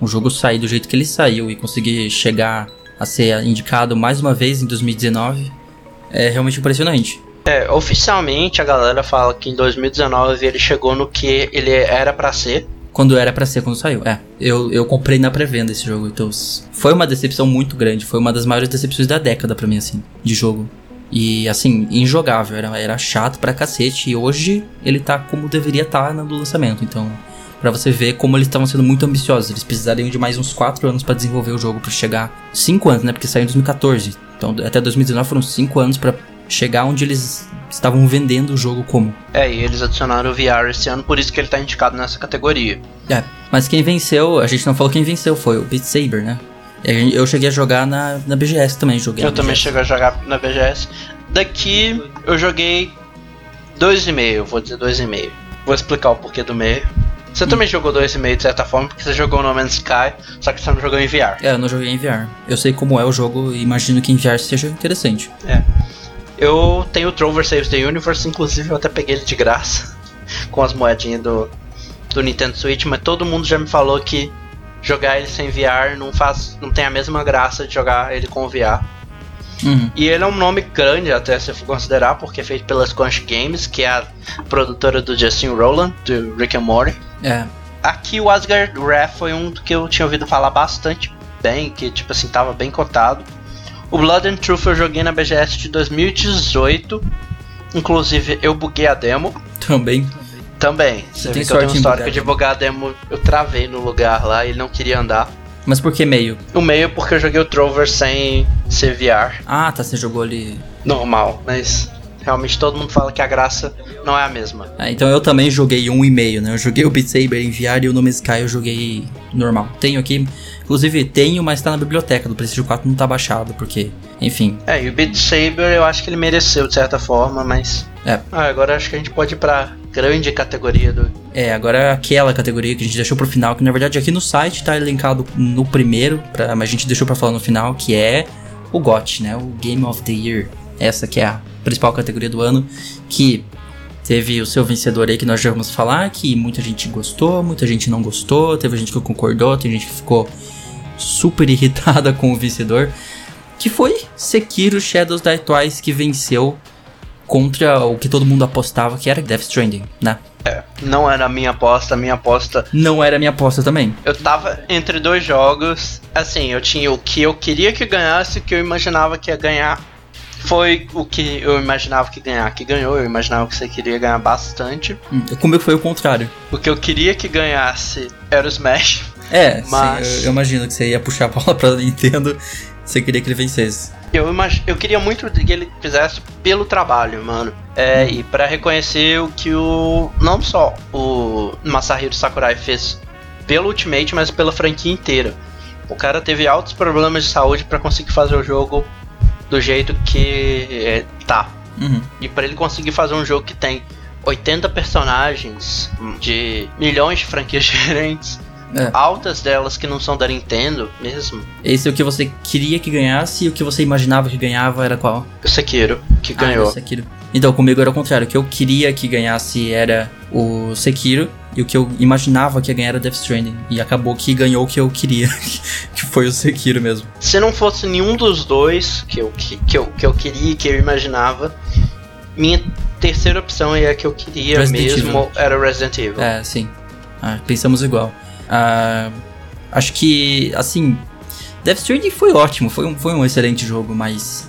o jogo sair do jeito que ele saiu e conseguir chegar a ser indicado mais uma vez em 2019 é realmente impressionante. É, oficialmente a galera fala que em 2019 ele chegou no que ele era pra ser. Quando era pra ser quando saiu. É, eu, eu comprei na pré-venda esse jogo, então foi uma decepção muito grande. Foi uma das maiores decepções da década pra mim, assim, de jogo. E assim, injogável, era, era chato pra cacete. E hoje ele tá como deveria estar no lançamento. Então, pra você ver como eles estavam sendo muito ambiciosos. Eles precisariam de mais uns 4 anos pra desenvolver o jogo, pra chegar. 5 anos, né? Porque saiu em 2014. Então, até 2019 foram 5 anos pra chegar onde eles estavam vendendo o jogo como. É, e eles adicionaram o VR esse ano, por isso que ele tá indicado nessa categoria. É, mas quem venceu, a gente não falou quem venceu, foi o Beat Saber, né? E Eu cheguei a jogar na, na BGS também, joguei Eu na também cheguei a jogar na BGS. Daqui eu joguei 2,5, vou dizer 2,5. Vou explicar o porquê do meio. Você também jogou 2,5 de certa forma, porque você jogou No Man's Sky, só que você não jogou em VR. É, eu não joguei em VR. Eu sei como é o jogo e imagino que em VR seja interessante. Eu tenho o Trover Saves the Universe, inclusive eu até peguei ele de graça com as moedinhas do, do Nintendo Switch, mas todo mundo já me falou que jogar ele sem VR não faz, não tem a mesma graça de jogar ele com VR. Uhum. E ele é um nome grande até se for considerar, porque é feito pela Squanch Games, que é a produtora do Justin Roland, do Rick and Morty. É, Aqui o Asgard Wrath foi um que eu tinha ouvido falar bastante bem, que tipo assim, tava bem cotado. O Blood and Truth eu joguei na BGS de 2018. Inclusive eu buguei a demo também. também. Você tem vê que eu tenho um histórico de bugar a demo, eu travei no lugar lá e ele não queria andar. Mas por que meio? O meio porque eu joguei o Trover sem ser VR Ah, tá, você jogou ali. normal, mas realmente todo mundo fala que a graça não é a mesma. Ah, então eu também joguei um e meio, né? Eu joguei o Beat Saber em VR e o No Man's Sky eu joguei normal. Tenho aqui, inclusive tenho, mas tá na biblioteca do PlayStation 4, não tá baixado, porque, enfim. É, e o Beat Saber eu acho que ele mereceu de certa forma, mas. É. Ah, agora acho que a gente pode ir pra grande categoria do. É, agora é aquela categoria que a gente deixou pro final, que na verdade aqui no site tá elencado no primeiro, pra, mas a gente deixou pra falar no final, que é o GOT, né? O Game of the Year. Essa que é a principal categoria do ano, que teve o seu vencedor aí que nós já vamos falar, que muita gente gostou, muita gente não gostou, teve gente que concordou, tem gente que ficou super irritada com o vencedor, que foi Sekiro Shadows Die Twice que venceu contra o que todo mundo apostava que era Death Stranding, né? É, não era a minha aposta, a minha aposta. Não era minha aposta também. Eu tava entre dois jogos. Assim, eu tinha o que eu queria que ganhasse e o que eu imaginava que ia ganhar. Foi o que eu imaginava que ganhar, que ganhou. Eu imaginava que você queria ganhar bastante. Hum, Comigo foi o contrário. O que eu queria que ganhasse era o Smash. É, Mas- sim, eu, eu imagino que você ia puxar a bola pra Nintendo, você queria que ele vencesse. Eu, imag... eu queria muito que ele fizesse pelo trabalho, mano. É, e pra reconhecer o que o. Não só o Masahiro Sakurai fez pelo Ultimate, mas pela franquia inteira. O cara teve altos problemas de saúde pra conseguir fazer o jogo do jeito que é, tá. Uhum. E pra ele conseguir fazer um jogo que tem 80 personagens de milhões de franquias diferentes, É. altas delas que não são da Nintendo mesmo. Esse é o que você queria que ganhasse e o que você imaginava que ganhava era qual? O Sekiro, que Ah, ganhou. Sekiro. Então, comigo era o contrário. O que eu queria que ganhasse era o Sekiro. E o que eu imaginava que ia ganhar era Death Stranding. E acabou que ganhou o que eu queria. que foi o Sekiro mesmo. Se não fosse nenhum dos dois que eu, que, que eu, que eu queria e que eu imaginava, minha terceira opção e a que eu queria Resident mesmo Evil. era o Resident Evil. É, sim. Ah, pensamos igual. Ah, acho que, assim, Death Stranding foi ótimo, foi um, foi um excelente jogo, mas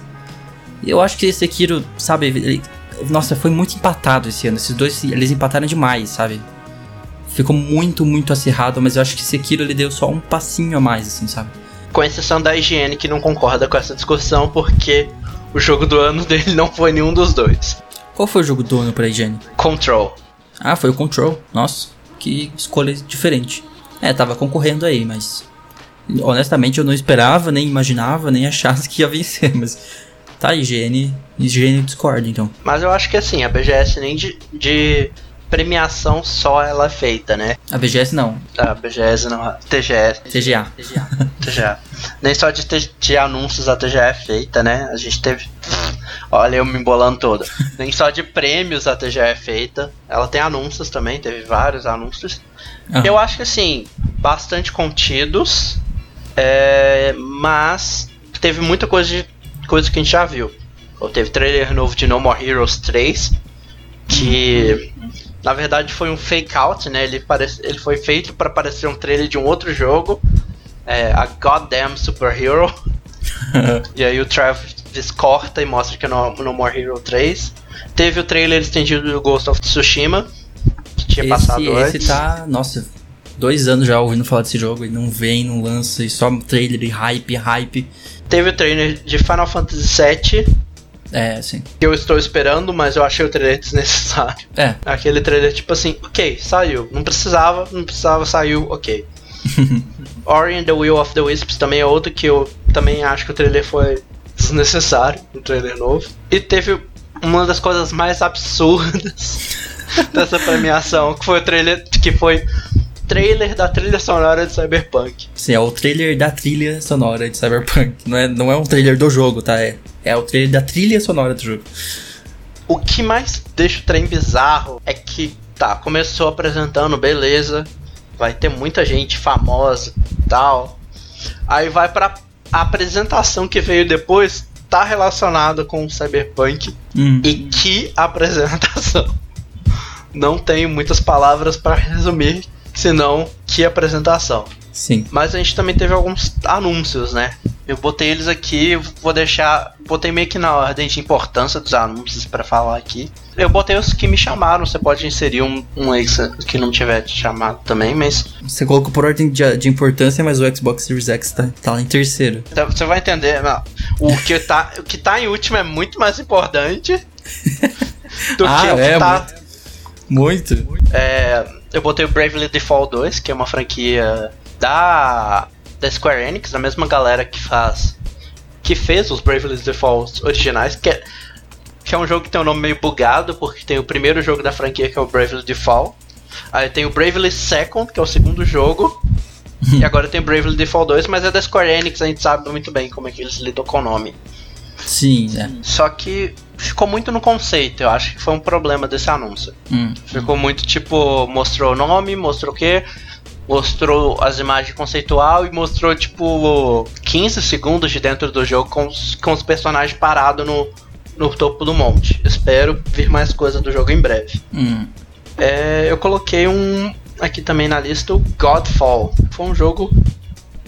eu acho que esse Sekiro, sabe, ele- nossa, foi muito empatado esse ano. Esses dois, eles empataram demais, sabe? Ficou muito, muito acirrado, mas eu acho que Sekiro ele deu só um passinho a mais, assim, sabe? Com exceção da IGN que não concorda com essa discussão, porque o jogo do ano dele não foi nenhum dos dois. Qual foi o jogo do ano pra Jenny? Control. Ah, foi o Control. Nossa, que escolha diferente. É, tava concorrendo aí, mas. Honestamente, eu não esperava, nem imaginava, nem achasse que ia vencer, mas. Tá, IGN. IGN discorda, então. Mas eu acho que assim, a BGS nem de, de premiação só ela é feita, né? A BGS não, A BGS não, TGS. TGA. TGA. Nem só de, de anúncios a TGA é feita, né? A gente teve. Olha, eu me embolando toda. Nem só de prêmios a TGA é feita. Ela tem anúncios também, teve vários anúncios. Aham. Eu acho que assim, bastante contidos. é, mas teve muita coisa, de, coisa que a gente já viu. Ou teve trailer novo de No More Heroes 3. Que na verdade foi um fake out, né? Ele, parece, ele foi feito para parecer um trailer de um outro jogo. É, a Goddamn Superhero. E aí o Travis corta e mostra que é no, no More Hero 3. Teve o trailer estendido do Ghost of Tsushima. Que tinha passado Esse, antes. esse tá. Nossa, dois anos já ouvindo falar desse jogo e não vem, não lança, e só trailer e hype, hype. Teve o trailer de Final Fantasy VII, É, sim. que eu estou esperando, mas eu achei o trailer desnecessário. É, Aquele trailer tipo assim, ok, saiu. Não precisava, não precisava, saiu, ok. Ori and the Will of the Wisps também é outro que eu também acho que o trailer foi desnecessário, um trailer novo. E teve uma das coisas mais absurdas dessa premiação, que foi o trailer que foi trailer da trilha sonora de Cyberpunk. sim, é o trailer da trilha sonora de Cyberpunk. Não é, não é um trailer do jogo, tá? É, é o trailer da trilha sonora do jogo. O que mais deixa o trem bizarro é que, tá, começou apresentando, beleza, vai ter muita gente famosa e tal. Aí vai pra apresentação que veio depois, tá relacionada com o Cyberpunk. Hum. E que apresentação! Não tenho muitas palavras pra resumir, senão que apresentação. Sim. Mas a gente também teve alguns anúncios, né? Eu botei eles aqui, vou deixar. Botei meio que na ordem de importância dos anúncios pra falar aqui. Eu botei os que me chamaram, você pode inserir um, um aí que não tiver te chamado também, mas Você colocou por ordem de, de importância, mas o Xbox Series X tá, tá lá em terceiro. tá- você vai entender. não. O que, tá, o que tá em último é muito mais importante do Ah, que o que é, tá. Muito. É, eu botei o Bravely Default 2, que é uma franquia da, da Square Enix, da mesma galera que faz. que fez os Bravely Default originais, que é, que é um jogo que tem um nome meio bugado, porque tem o primeiro jogo da franquia, que é o Bravely Default. Aí tem o Bravely Second, que é o segundo jogo. e agora tem o Bravely Default 2, mas é da Square Enix, a gente sabe muito bem como é que eles lidam com o nome. Sim, é. Só que ficou muito no conceito, eu acho que foi um problema desse anúncio. Hum. Ficou muito tipo, mostrou o nome, mostrou o quê? Mostrou as imagens conceitual e mostrou tipo 15 segundos de dentro do jogo com os, com os personagens parados no, no topo do monte. Espero vir mais coisa do jogo em breve. Hum. É, eu coloquei um aqui também na lista, o Godfall. Foi um jogo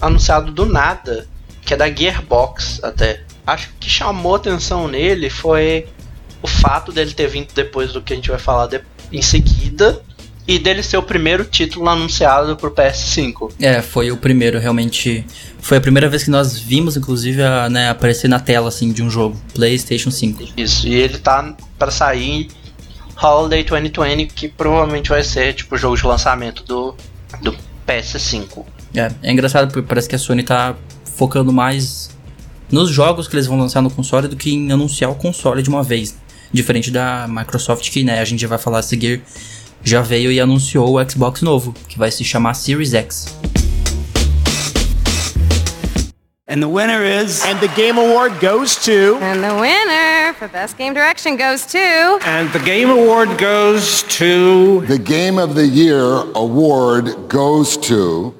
anunciado do nada, que é da Gearbox até. Acho que o que chamou atenção nele foi o fato dele ter vindo depois do que a gente vai falar de- em seguida e dele ser o primeiro título anunciado pro PS5. É, foi o primeiro, realmente. Foi a primeira vez que nós vimos, inclusive, a, né, aparecer na tela, assim, de um jogo. PlayStation 5. Isso, e ele tá para sair em Holiday 2020, que provavelmente vai ser tipo o jogo de lançamento do, do PS5. É, é engraçado porque parece que a Sony tá focando mais nos jogos que eles vão lançar no console do que em anunciar o console de uma vez. Diferente da Microsoft, que né, a gente já vai falar a seguir, já veio e anunciou o Xbox novo, que vai se chamar Series X. And the winner is. And the Game Award goes to. And the winner for Best Game Direction goes to. And the Game Award goes to. The Game of the Year award goes to.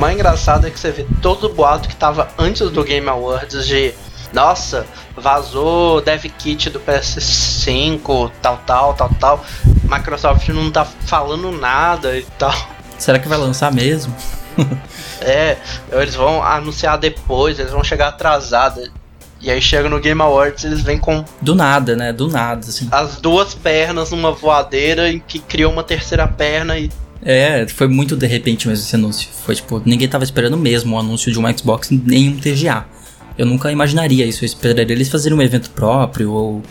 Mais engraçado é que você vê todo o boato que tava antes do Game Awards de nossa, vazou dev kit do PS5, tal, tal, tal, tal. Microsoft não tá falando nada e tal. Será que vai lançar mesmo? É, eles vão anunciar depois, eles vão chegar atrasado. E aí chega no Game Awards, eles vêm com Do nada, né? Do nada, assim. as duas pernas numa voadeira e que criou uma terceira perna e É, foi muito de repente mesmo esse anúncio. Foi tipo, ninguém tava esperando mesmo o anúncio de um Xbox nem um TGA. Eu nunca imaginaria isso. Eu esperaria eles fazerem um evento próprio ou.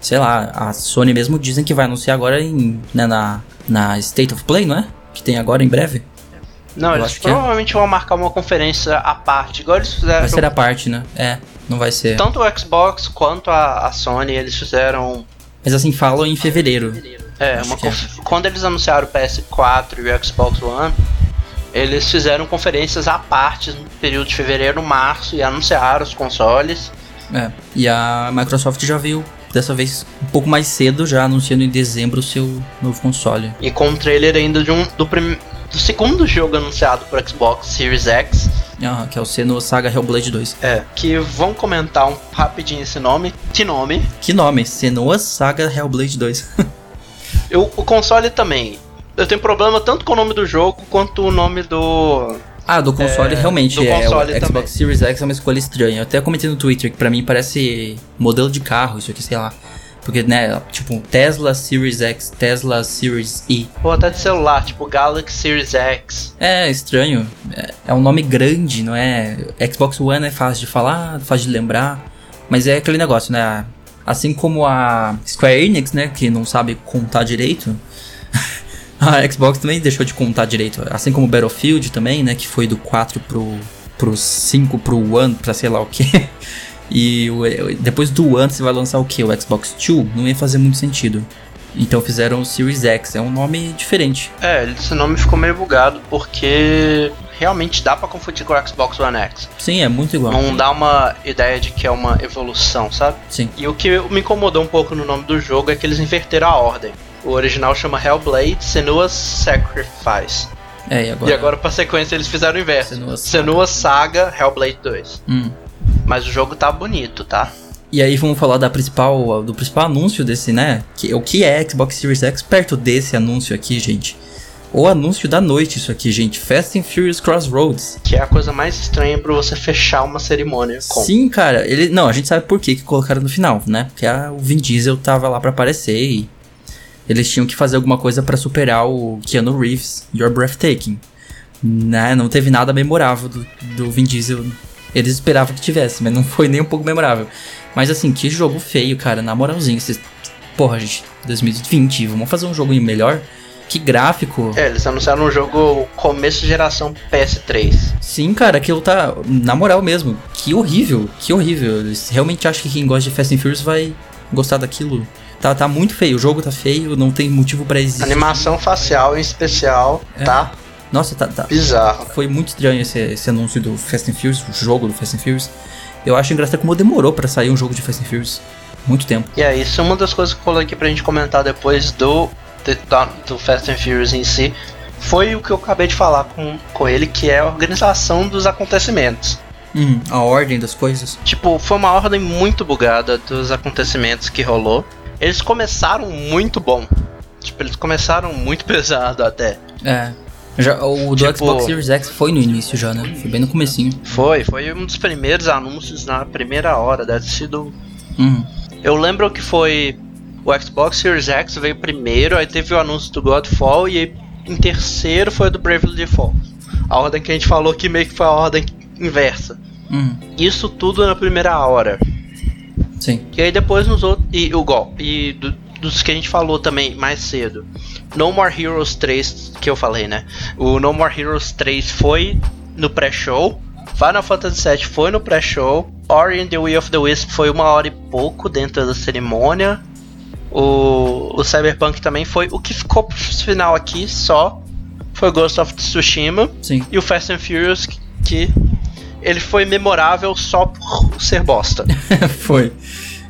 Sei lá, a Sony mesmo dizem que vai anunciar agora em, né, na, na State of Play, não é? Que tem agora em breve. Não, Eu eles é. provavelmente vão marcar uma conferência à parte. Igual eles fizeram. Vai ser a parte, né? É, não vai ser. Tanto o Xbox quanto a, a Sony, eles fizeram. Mas assim, falam em fevereiro. É, uma é. conf- quando eles anunciaram o PS4 e o Xbox One, eles fizeram conferências à parte no período de fevereiro, março e anunciaram os consoles. É. E a Microsoft já veio dessa vez um pouco mais cedo, já anunciando em dezembro o seu novo console. E com um trailer ainda de um, do, prim- do segundo jogo anunciado pro Xbox Series X. Ah, que é o Senua Saga Hellblade 2. É. Que vão comentar um, rapidinho esse nome. Que nome? Que nome? Senua Saga Hellblade 2. Eu, o console também. Eu tenho problema tanto com o nome do jogo quanto o nome do. Ah, do console É, realmente do é. console o Xbox também. Series X é uma escolha estranha. Eu até comentei no Twitter que pra mim parece modelo de carro, isso aqui, sei lá. Porque, né, tipo, Tesla Series X, Tesla Series E. Ou até de celular, tipo Galaxy Series X. É estranho. É, é um nome grande, não é? Xbox One é fácil de falar, fácil de lembrar. Mas é aquele negócio, né? Assim como a Square Enix, né? Que não sabe contar direito. a Xbox também deixou de contar direito. Assim como o Battlefield também, né? Que foi do 4 pro, pro 5 pro One, pra sei lá o que. E depois do One você vai lançar o que? O Xbox 2? Não ia fazer muito sentido. Então fizeram o Series X. É um nome diferente. É, esse nome ficou meio bugado porque realmente dá pra confundir com o Xbox One X. Sim, é muito igual. Não dá uma ideia de que é uma evolução, sabe? Sim. E o que me incomodou um pouco no nome do jogo é que eles inverteram a ordem. O original chama Hellblade Senua's Sacrifice. É, e agora? E agora, pra sequência, eles fizeram o inverso. Senua Saga Hellblade 2. Hum. Mas o jogo tá bonito, tá? E aí vamos falar da principal, do principal anúncio desse, né? Que, o que é Xbox Series X perto desse anúncio aqui, gente? O anúncio da noite isso aqui, gente. Fast and Furious Crossroads. Que é a coisa mais estranha pra você fechar uma cerimônia com. Sim, cara. Ele, não, a gente sabe por que que colocaram no final, né? Porque a- o Vin Diesel tava lá pra aparecer e eles tinham que fazer alguma coisa pra superar o Keanu Reeves, You're Breathtaking. Né? Não teve nada memorável do, do Vin Diesel. Eles esperavam que tivesse, mas não foi nem um pouco memorável. Mas assim, que jogo feio, cara, na moralzinha. Vocês, porra, gente, 2020, vamos fazer um jogo melhor. Que gráfico. É, eles anunciaram um jogo começo de geração PS3. Sim, cara, aquilo tá. Na moral mesmo. Que horrível, que horrível. Eles realmente acham que quem gosta de Fast and Furious vai gostar daquilo. Tá, tá muito feio, o jogo tá feio, não tem motivo pra existir. Animação facial em especial, É. tá Nossa, tá, tá. bizarro. Foi muito estranho esse, esse anúncio do Fast and Furious, o jogo do Fast and Furious. Eu acho engraçado como demorou pra sair um jogo de Fast and Furious. Muito tempo. E é isso, uma das coisas que eu coloquei pra gente comentar depois do, do Fast and Furious em si foi o que eu acabei de falar com, com ele, que é a organização dos acontecimentos. Hum, a ordem das coisas. Tipo, foi uma ordem muito bugada dos acontecimentos que rolou. Eles começaram muito bom. Tipo, eles começaram muito pesado até. É. Já, o do Tipo- Xbox Series X foi no início já, né? Foi bem no comecinho. Foi, foi um dos primeiros anúncios na primeira hora. Deve ter sido Uhum. Eu lembro que foi o Xbox Series X veio primeiro, aí teve o anúncio do Godfall e aí, em terceiro foi o do Bravely Default. A ordem que a gente falou que meio que foi a ordem inversa. Uhum. Isso tudo na primeira hora. Sim. E aí depois nos outros e o gol e do- dos que a gente falou também mais cedo. No More Heroes 3 que eu falei, né? O No More Heroes 3 foi no pré-show. Final Fantasy VII foi no pré-show. Ori and the Will of the Wisp foi uma hora e pouco dentro da cerimônia. O, o Cyberpunk também foi. O que ficou pro final aqui só foi Ghost of Tsushima. Sim. E o Fast and Furious que, ele foi memorável só por ser bosta. foi.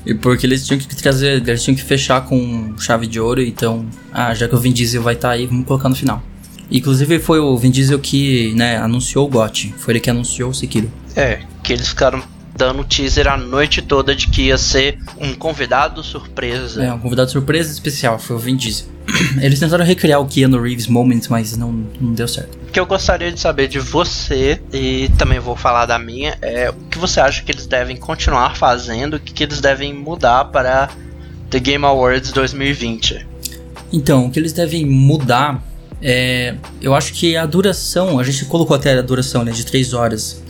E porque eles tinham que trazer, eles tinham que fechar com chave de ouro, então, ah, já que o Vin Diesel vai estar aí, vamos colocar no final. Inclusive foi o Vin Diesel que, né, anunciou o GOT, foi ele que anunciou o Sekiro. É, que eles ficaram dando teaser a noite toda de que ia ser um convidado surpresa. É, um convidado surpresa especial, foi o Vin Diesel. Eles tentaram recriar o Keanu Reeves moment, mas não, não deu certo. O que eu gostaria de saber de você, e também vou falar da minha, é o que você acha que eles devem continuar fazendo, o que, que eles devem mudar para The Game Awards 2020. Então, o que eles devem mudar é. Eu acho que a duração, a gente colocou até a duração, né, de 3 horas.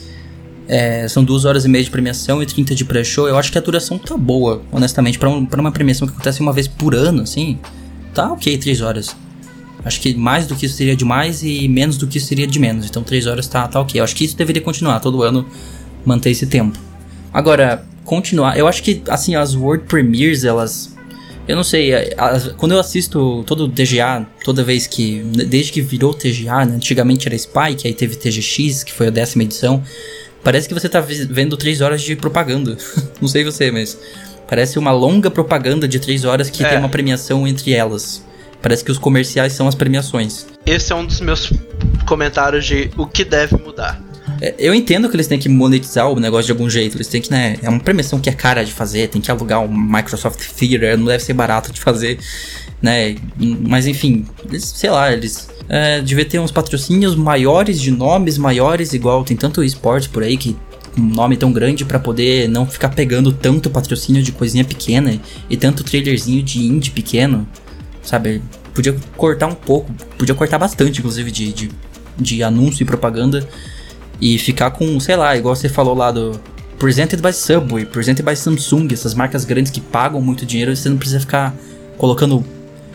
É, são 2 horas e meia de premiação e 30 de pré-show. Eu acho que a duração tá boa, honestamente. Pra, um, uma premiação que acontece uma vez por ano, assim, tá ok 3 horas. Acho que mais do que isso seria demais e menos do que isso seria de menos. Então 3 horas tá, tá ok. Eu acho que isso deveria continuar todo ano, manter esse tempo. Agora, continuar. Eu acho que, assim, as World Premiers, elas. Eu não sei, as- quando eu assisto todo o TGA, toda vez que. Desde que virou TGA, né? Antigamente era Spike, aí teve TGX, que foi a décima edição. Parece que você tá vendo 3 horas de propaganda. não sei você, mas. Parece uma longa propaganda de 3 horas que É. tem uma premiação entre elas. Parece que os comerciais são as premiações. Esse é um dos meus comentários de o que deve mudar. É, Eu entendo que eles têm que monetizar o negócio de algum jeito. Eles têm que, né? É uma premiação que é cara de fazer, tem que alugar um Microsoft Theater, não deve ser barato de fazer, né? Mas enfim, eles, sei lá, eles. É, devia ter uns patrocínios maiores, de nomes maiores, igual tem tanto esporte por aí que. Um nome tão grande pra poder não ficar pegando tanto patrocínio de coisinha pequena e tanto trailerzinho de indie pequeno, sabe? Podia cortar um pouco, podia cortar bastante, inclusive, de, de, de anúncio e propaganda e ficar com, sei lá, igual você falou lá do Presented by Subway, Presented by Samsung, essas marcas grandes que pagam muito dinheiro, você não precisa ficar colocando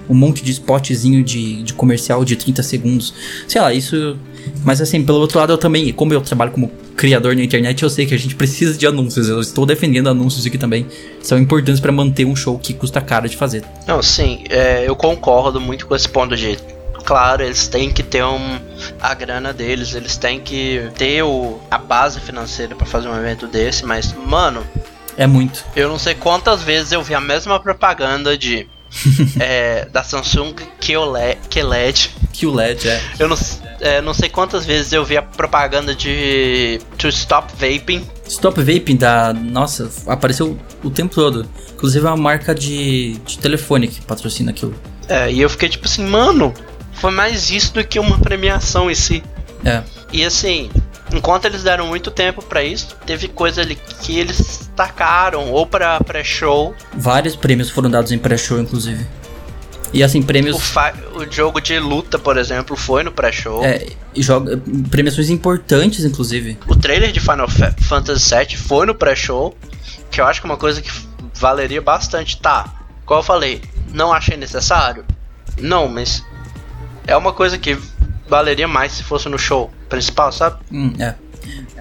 um monte de spotzinho de, de comercial de 30 segundos. Sei lá, isso. Mas assim, pelo outro lado, eu também, como eu trabalho como criador na internet, eu sei que a gente precisa de anúncios. Eu estou defendendo anúncios aqui também. São importantes para manter um show que custa caro de fazer. Não, sim, é, eu concordo muito com esse ponto de. Claro, eles têm que ter um, a grana deles, eles têm que ter o, a base financeira pra fazer um evento desse, mas, mano, É muito. eu não sei quantas vezes eu vi a mesma propaganda de. é, da Samsung QLED, QLED. É. Eu não, é, não sei quantas vezes eu vi a propaganda de. To Stop Vaping. Stop Vaping da. Nossa, apareceu o tempo todo. Inclusive é uma marca de, de telefone que patrocina aquilo. É, e eu fiquei tipo assim, mano, foi mais isso do que uma premiação em si. É. E assim, enquanto eles deram muito tempo pra isso, teve coisa ali que eles tacaram ou pra pré-show. Vários prêmios foram dados em pré-show, inclusive. E assim, O, prêmios. fa- o jogo de luta, por exemplo, foi no pré-show. É, e joga, premiações importantes, inclusive. O trailer de Final Fa- Fantasy VII foi no pré-show, que eu acho que é uma coisa que valeria bastante. Tá, como eu falei, não achei necessário? Não, mas é uma coisa que valeria mais se fosse no show principal, sabe? Hum, é.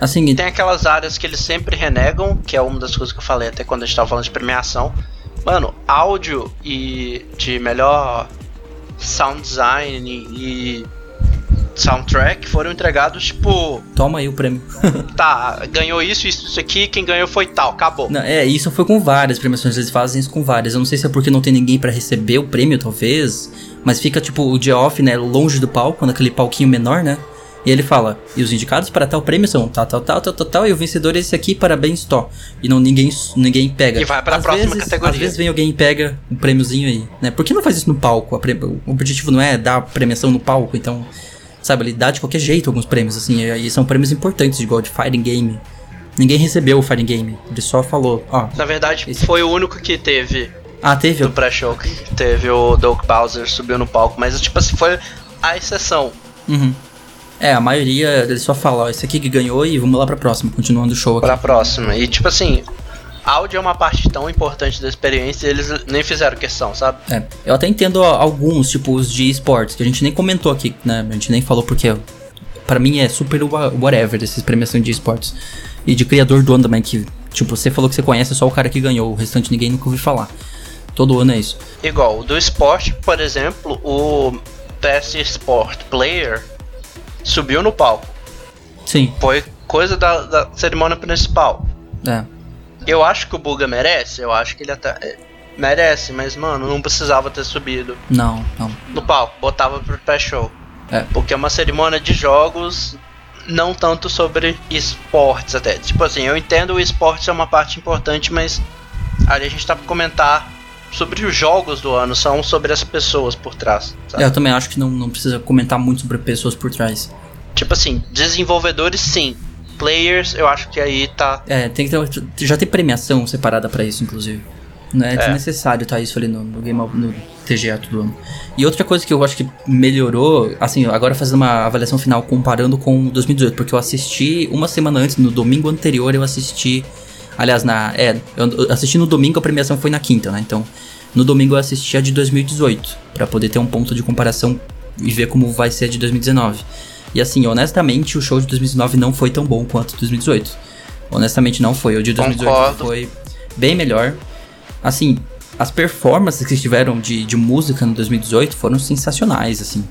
Assim, Tem aquelas áreas que eles sempre renegam, que é uma das coisas que eu falei até quando a gente tava falando de premiação. Mano, áudio e de melhor sound design e soundtrack foram entregados, tipo, toma aí o prêmio. tá, ganhou isso, isso, isso aqui, quem ganhou foi tal, acabou. Não, é, isso foi com várias premiações, eles fazem isso com várias. Eu não sei se é porque não tem ninguém pra receber o prêmio, talvez. Mas fica, tipo, o dia off, né, longe do palco, naquele palquinho menor, né? E ele fala, e os indicados para tal prêmio são tal, tal, tal, tal, tal, tal, e o vencedor é esse aqui, parabéns, tó. E não ninguém, ninguém pega. E vai pra às próxima vezes, categoria. Às vezes vem alguém e pega um prêmiozinho aí, né? Por que não faz isso no palco? A pre- O objetivo não é dar premiação no palco, então, sabe, ele dá de qualquer jeito alguns prêmios, assim, e são prêmios importantes, igual de Fighting Game. Ninguém recebeu o Fighting Game, ele só falou, ó. Na verdade, Esse- foi o único que teve Ah, teve? no pré-show, que teve o Doug Bowser subiu no palco, mas tipo assim, foi a exceção. Uhum. É, a maioria ele só fala, ó, esse aqui que ganhou e vamos lá pra próxima, continuando o show aqui. Pra próxima. E tipo assim, áudio é uma parte tão importante da experiência e eles nem fizeram questão, sabe? É, eu até entendo alguns, tipo os de esportes, que a gente nem comentou aqui, né? A gente nem falou porque Pra mim é super wha- whatever essas premiações de esportes. E de criador do ano também, que, tipo, você falou que você conhece só o cara que ganhou, o restante ninguém nunca ouviu falar. Todo ano é isso. Igual, do esporte, por exemplo, o Best Sport Player subiu no palco. Sim, Foi coisa da, da cerimônia principal. é. Eu acho que o Buga merece, eu acho que ele até. é, merece, mas mano, não precisava ter subido Não, não. no palco, botava pro pré-show. É. Porque é uma cerimônia de jogos, não tanto sobre esportes até. Tipo assim, eu entendo o esportes é uma parte importante, mas ali a gente tá pra comentar sobre os jogos do ano, são sobre as pessoas por trás. sabe? É, eu também acho que não, não precisa comentar muito sobre pessoas por trás. Tipo assim, desenvolvedores sim. Players, eu acho que aí tá. É, tem que ter. Já tem premiação separada pra isso, inclusive. Não é, desnecessário tá isso ali no, no Game of, no TGA todo ano. E outra coisa que eu acho que melhorou, assim, agora fazendo uma avaliação final comparando com 2018, porque eu assisti uma semana antes, no domingo anterior eu assisti. Aliás, na. É, eu assisti no domingo, a premiação foi na quinta, né? Então, no domingo eu assisti a de 2018, pra poder ter um ponto de comparação e ver como vai ser a de 2019. E assim, honestamente, o show de 2019 não foi tão bom quanto o de 2018. Honestamente, não foi. O de 2018 Concordo. foi bem melhor. Assim, as performances que tiveram de, de música no 2018 foram sensacionais, assim.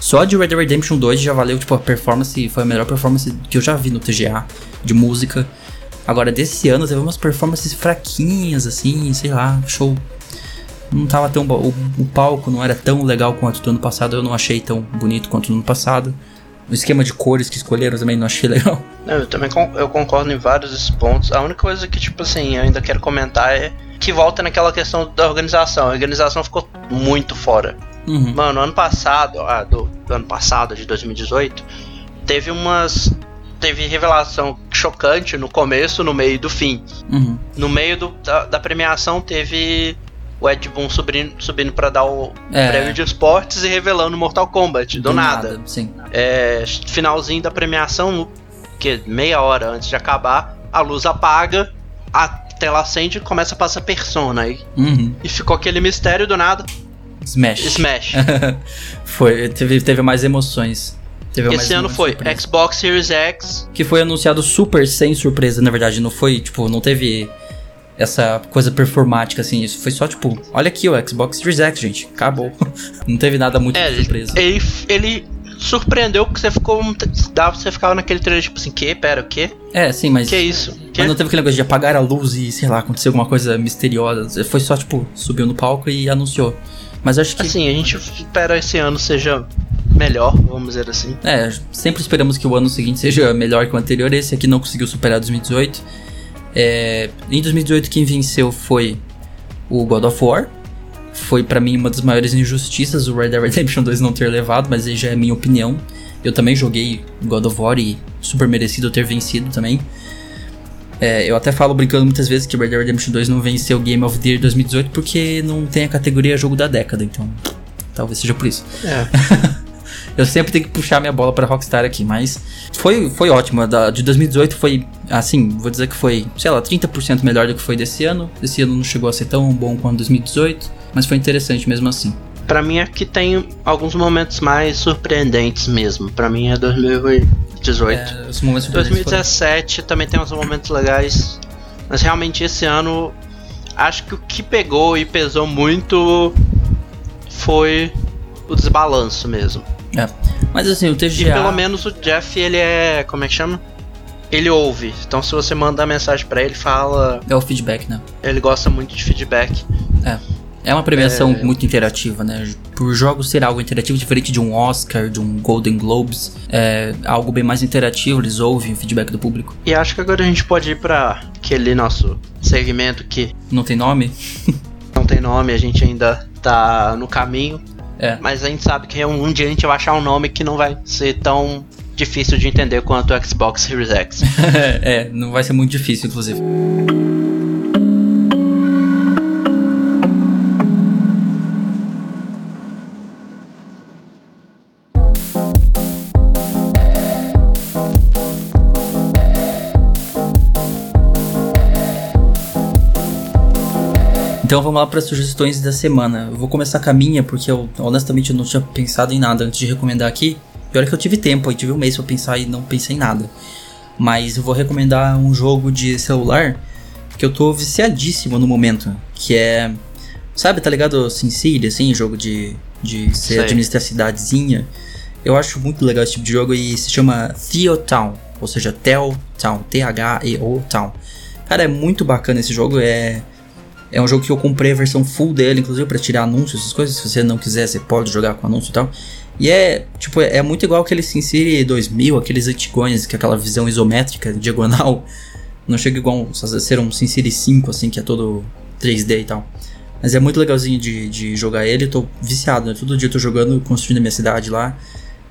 Só de Red Dead Redemption 2 já valeu, tipo, a performance, foi a melhor performance que eu já vi no TGA de música. Agora, desse ano, teve umas performances fraquinhas, assim, sei lá, show. Não tava tão bom. O, o palco não era tão legal quanto do ano passado, eu não achei tão bonito quanto no ano passado. O esquema de cores que escolheram também não achei legal. Eu também con- eu concordo em vários pontos. A única coisa que, tipo assim, eu ainda quero comentar é que volta naquela questão da organização. A organização ficou muito fora. Uhum. Mano, ano passado, ah, do, do ano passado, de 2018, teve umas. Teve revelação chocante no começo, no meio e do fim. Uhum. No meio do- da, da premiação teve o Ed Boon subindo, subindo para dar o É. prêmio de esportes e revelando Mortal Kombat, do, nada. Sim. É, finalzinho da premiação, que meia hora antes de acabar, a luz apaga, a tela acende e começa a passar persona aí. Uhum. E ficou aquele mistério do nada, Smash. Smash. foi, teve, teve mais emoções. Teve Esse ano foi surpresa. Xbox Series X, Que foi anunciado super sem surpresa, na verdade. Não foi, tipo, não teve essa coisa performática, assim. Isso foi só, tipo, olha aqui o Xbox Series X, gente. Acabou. não teve nada muito é, de surpresa. ele, ele surpreendeu porque você ficou. Dava você ficava naquele trailer tipo assim, que? Pera, o quê? É, sim, mas. Que isso? Que? Mas não teve aquele negócio de apagar a luz e, sei lá, acontecer alguma coisa misteriosa. Foi só, tipo, subiu no palco e anunciou. Mas acho que. Assim, a gente espera esse ano seja melhor, vamos dizer assim. É, sempre esperamos que o ano seguinte seja melhor que o anterior. Esse aqui não conseguiu superar 2018. É, em 2018, quem venceu foi o God of War. Foi pra mim uma das maiores injustiças o Red Dead Redemption 2 não ter levado, mas aí já é minha opinião. Eu também joguei God of War e super merecido ter vencido também. É, eu até falo brincando muitas vezes que Red Dead Redemption 2 não venceu o Game of the Year 2018 porque não tem a categoria jogo da década, então talvez seja por isso. É. Eu sempre tenho que puxar minha bola pra Rockstar aqui, mas foi, foi ótimo. Da- de 2018 foi, assim, vou dizer que foi, sei lá, 30% melhor do que foi desse ano. Esse ano não chegou a ser tão bom quanto 2018, mas foi interessante mesmo assim. Pra mim é que tem alguns momentos mais surpreendentes mesmo. Pra mim é 2018. É, os momentos surpreendentes 2017 também tem uns momentos legais. Mas realmente esse ano acho que o que pegou e pesou muito foi o desbalanço mesmo. É. Mas assim, o E TGA. pelo menos o Jeff, ele é. Como é que chama? Ele ouve. Então se você mandar mensagem pra ele, fala. É o feedback, né? Ele gosta muito de feedback. É. É uma premiação muito interativa, né? Por jogos ser algo interativo, diferente de um Oscar, de um Golden Globes, é algo bem mais interativo, eles ouvem o feedback do público. E acho que agora a gente pode ir pra aquele nosso segmento que Não tem nome? não tem nome, a gente ainda tá no caminho. É. Mas a gente sabe que um dia a gente vai achar um nome que não vai ser tão difícil de entender quanto o Xbox Series X. é, não vai ser muito difícil, inclusive. Então vamos lá para as sugestões da semana. Eu vou começar com a minha, porque eu honestamente eu não tinha pensado em nada antes de recomendar aqui. Pior é que eu tive tempo, eu tive um mês pra pensar e não pensei em nada. Mas eu vou recomendar um jogo de celular que eu tô viciadíssimo no momento. Que é. Sabe, tá ligado? SimCity, assim, jogo de, de você administrar cidadezinha. Eu acho muito legal esse tipo de jogo e se chama Theo Town, ou seja, Tel Town, T-H-E-O Town. Cara, é muito bacana esse jogo, é. É um jogo que eu comprei a versão full dele, inclusive pra tirar anúncios, essas coisas. Se você não quiser, você pode jogar com anúncio e tal. E é, tipo, é, é muito igual aquele SimCity 2000, aqueles antigões, que é aquela visão isométrica, diagonal. Não chega igual a ser um SimCity 5, assim, que é todo 3D e tal. Mas é muito legalzinho de, de jogar ele, tô viciado, né? Todo dia eu tô jogando, construindo a minha cidade lá.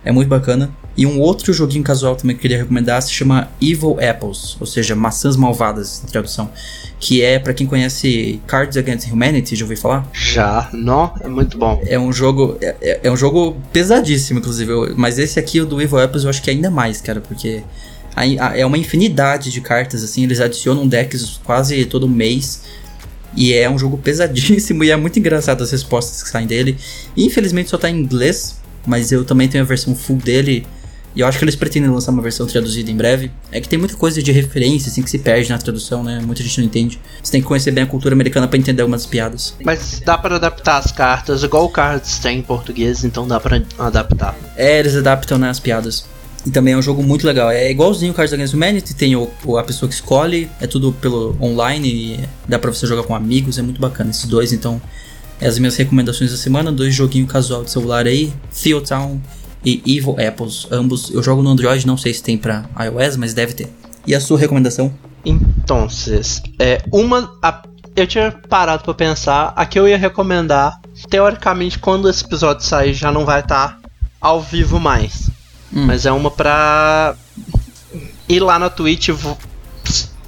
É muito bacana. E um outro joguinho casual também que eu queria recomendar se chama Evil Apples, ou seja, maçãs malvadas, em tradução. Que é, pra quem conhece Cards Against Humanity, já ouviu falar? Já, não? É muito bom. É um jogo. É, é- é um jogo pesadíssimo, inclusive. eu- mas esse aqui, o do Evil Apples, eu acho que é ainda mais, cara, porque é uma infinidade de cartas, assim, eles adicionam decks quase todo mês. E é um jogo pesadíssimo e é muito engraçado as respostas que saem dele. Infelizmente só tá em inglês, mas eu também tenho a versão full dele. E eu acho que eles pretendem lançar uma versão traduzida em breve. É que tem muita coisa de referência, assim, que se perde na tradução, né? Muita gente não entende. Você tem que conhecer bem a cultura americana pra entender algumas piadas. Mas dá pra adaptar as cartas, igual o Cards tem em português, então dá pra adaptar. É, eles adaptam né, as piadas. E também é um jogo muito legal. É igualzinho o Cards Against Humanity, tem o, a pessoa que escolhe, é tudo pelo online e dá pra você jogar com amigos, é muito bacana. Esses dois, então, as minhas recomendações da semana, dois joguinhos casual de celular aí, Theo Town e Evil Apples, ambos. Eu jogo no Android, não sei se tem pra iOS, mas deve ter. E a sua recomendação? Então, é uma. a- eu tinha parado pra pensar, a que eu ia recomendar. Teoricamente, quando esse episódio sair, já não vai estar ao vivo mais. Hum. Mas é uma pra ir lá na Twitch,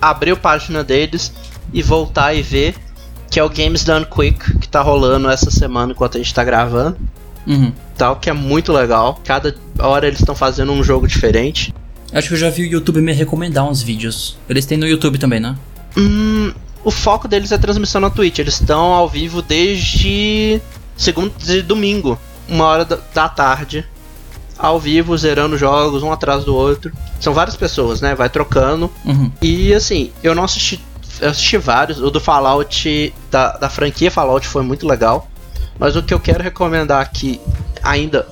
abrir a página deles e voltar e ver. Que é o Games Done Quick, que tá rolando essa semana enquanto a gente tá gravando. Uhum. Tal, que é muito legal. Cada hora eles estão fazendo um jogo diferente. Acho que eu já vi o YouTube me recomendar uns vídeos. Eles têm no YouTube também, né? Hum, o foco deles é transmissão na Twitch. Eles estão ao vivo desde segundo de domingo, uma hora da, tarde, ao vivo zerando jogos um atrás do outro. São várias pessoas, né? Vai trocando. Uhum. E assim, eu não assisti, eu assisti vários. O do Fallout da, da franquia Fallout foi muito legal. Mas o que eu quero recomendar aqui ainda,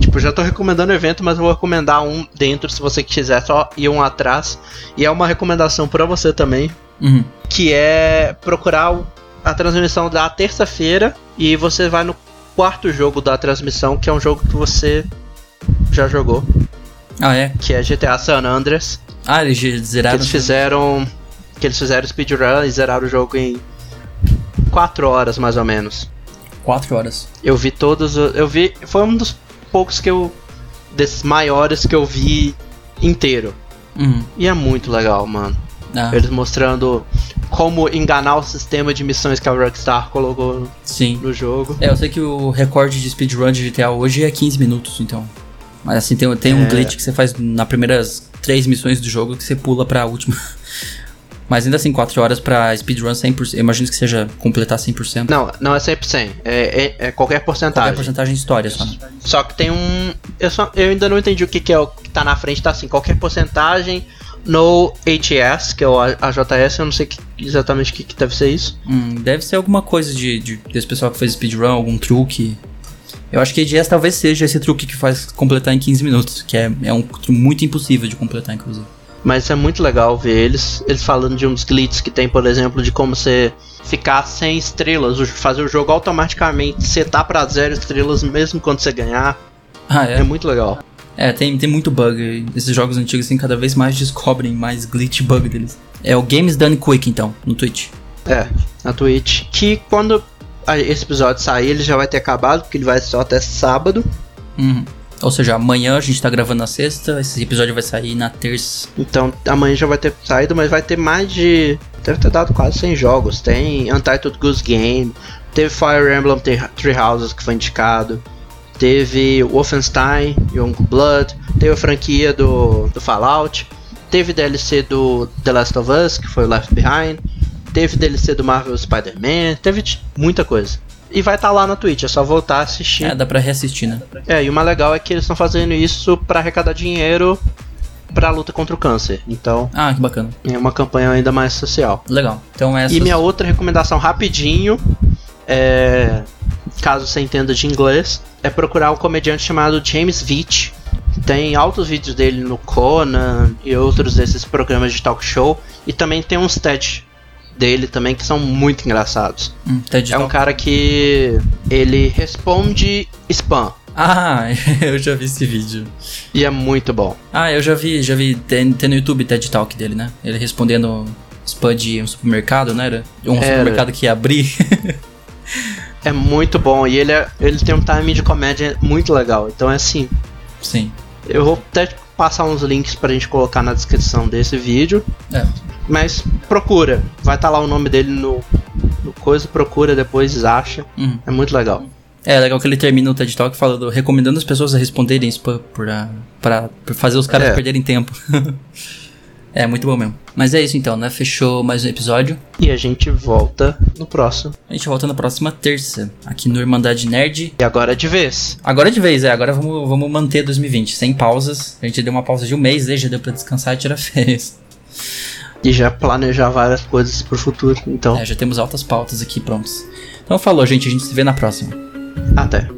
tipo, já tô recomendando o evento, mas eu vou recomendar um dentro se você quiser só ir um atrás. E é uma recomendação pra você também, Uhum. que é procurar a transmissão da terça-feira e você vai no quarto jogo da transmissão, que é um jogo que você já jogou, Ah, é? que é GTA San Andreas. Ah, eles zeraram. eles fizeram. Que eles fizeram speedrun e zeraram o jogo em 4 horas mais ou menos. 4 horas. Eu vi todos. Eu vi. Foi um dos poucos que eu. Desses maiores que eu vi inteiro. Uhum. E é muito legal, mano. Ah, Eles mostrando como enganar o sistema de missões que a Rockstar colocou sim. no jogo. É, eu sei que o recorde de speedrun de GTA hoje é 15 minutos, então. Mas assim, tem, tem um É. glitch que você faz nas primeiras três missões do jogo que você pula pra última. Mas ainda assim, 4 horas pra speedrun 100%. Eu imagino que seja completar 100%. Não, não é 100%. É, é, é qualquer porcentagem. Qualquer porcentagem de história só. né? Só que tem um. Eu, só, eu ainda não entendi o que, que é o que tá na frente, tá assim, qualquer porcentagem no ATS, que é o AJS, eu não sei que- exatamente o que, que deve ser isso. Hum, deve ser alguma coisa de, de- desse pessoal que fez speedrun, algum truque. Eu acho que AGS talvez seja esse truque que faz completar em 15 minutos, que é, é um truque muito impossível de completar, inclusive. Mas é muito legal ver eles, eles falando de uns glitches que tem, por exemplo, de como você ficar sem estrelas, fazer o jogo automaticamente setar pra zero estrelas mesmo quando você ganhar. Ah, É, é? muito legal. É, tem, tem muito bug. Esses jogos antigos, assim, cada vez mais descobrem mais glitch bug deles. É o Games Done Quick, então, no Twitch. É, na Twitch. Que quando esse episódio sair, ele já vai ter acabado, porque ele vai só até sábado. Uhum. Ou seja, amanhã a gente tá gravando na sexta, esse episódio vai sair na terça. Então amanhã já vai ter saído, mas vai ter mais de. Deve ter dado quase 100 jogos. Tem Untitled Goose Game, teve Fire Emblem Three- Houses que foi indicado, teve Wolfenstein, Youngblood, teve a franquia do, do Fallout, teve DLC do The Last of Us, que foi o Left Behind, teve DLC do Marvel Spider-Man, teve muita coisa. E vai estar lá na Twitch, é só voltar a assistir. É, dá pra reassistir, né? É, e o mais legal é que eles estão fazendo isso pra arrecadar dinheiro pra luta contra o câncer. Então, Ah, que bacana. é uma campanha ainda mais social. Legal. Então essa. E minha outra recomendação rapidinho é, caso você entenda de inglês, é procurar um comediante chamado James Veitch. Tem altos vídeos dele no Conan e outros desses programas de talk show. E também tem uns TED dele também que são muito engraçados. Hum, TED É um cara que ele responde spam. Ah, eu já vi esse vídeo. E é muito bom. Ah, eu já vi, já vi. Tem, tem no YouTube TED Talk dele, né? Ele respondendo spam de um supermercado, não era? Um Era. supermercado que ia abrir. É muito bom. E ele, é- ele tem um timing de comédia muito legal. Então é assim. Sim. Eu vou até passar uns links pra gente colocar na descrição desse vídeo. É. Mas procura. Vai estar lá o nome dele no, no coisa. Procura depois, acha. Uhum. É muito legal. É legal que ele termina o TED Talk falando, recomendando as pessoas a responderem spam pra, pra, pra fazer os caras É. perderem tempo. é, muito bom mesmo. Mas é isso então, né? Fechou mais um episódio. E a gente volta no próximo. A gente volta na próxima terça, aqui no Irmandade Nerd. E agora de vez. Agora de vez, é. Agora vamos, vamos manter 2020, sem pausas. A gente deu uma pausa de um mês, aí já deu pra descansar e tirar férias. E já planejar várias coisas pro futuro. Então, É, já temos altas pautas aqui prontas. Então falou, gente. A gente se vê na próxima. até.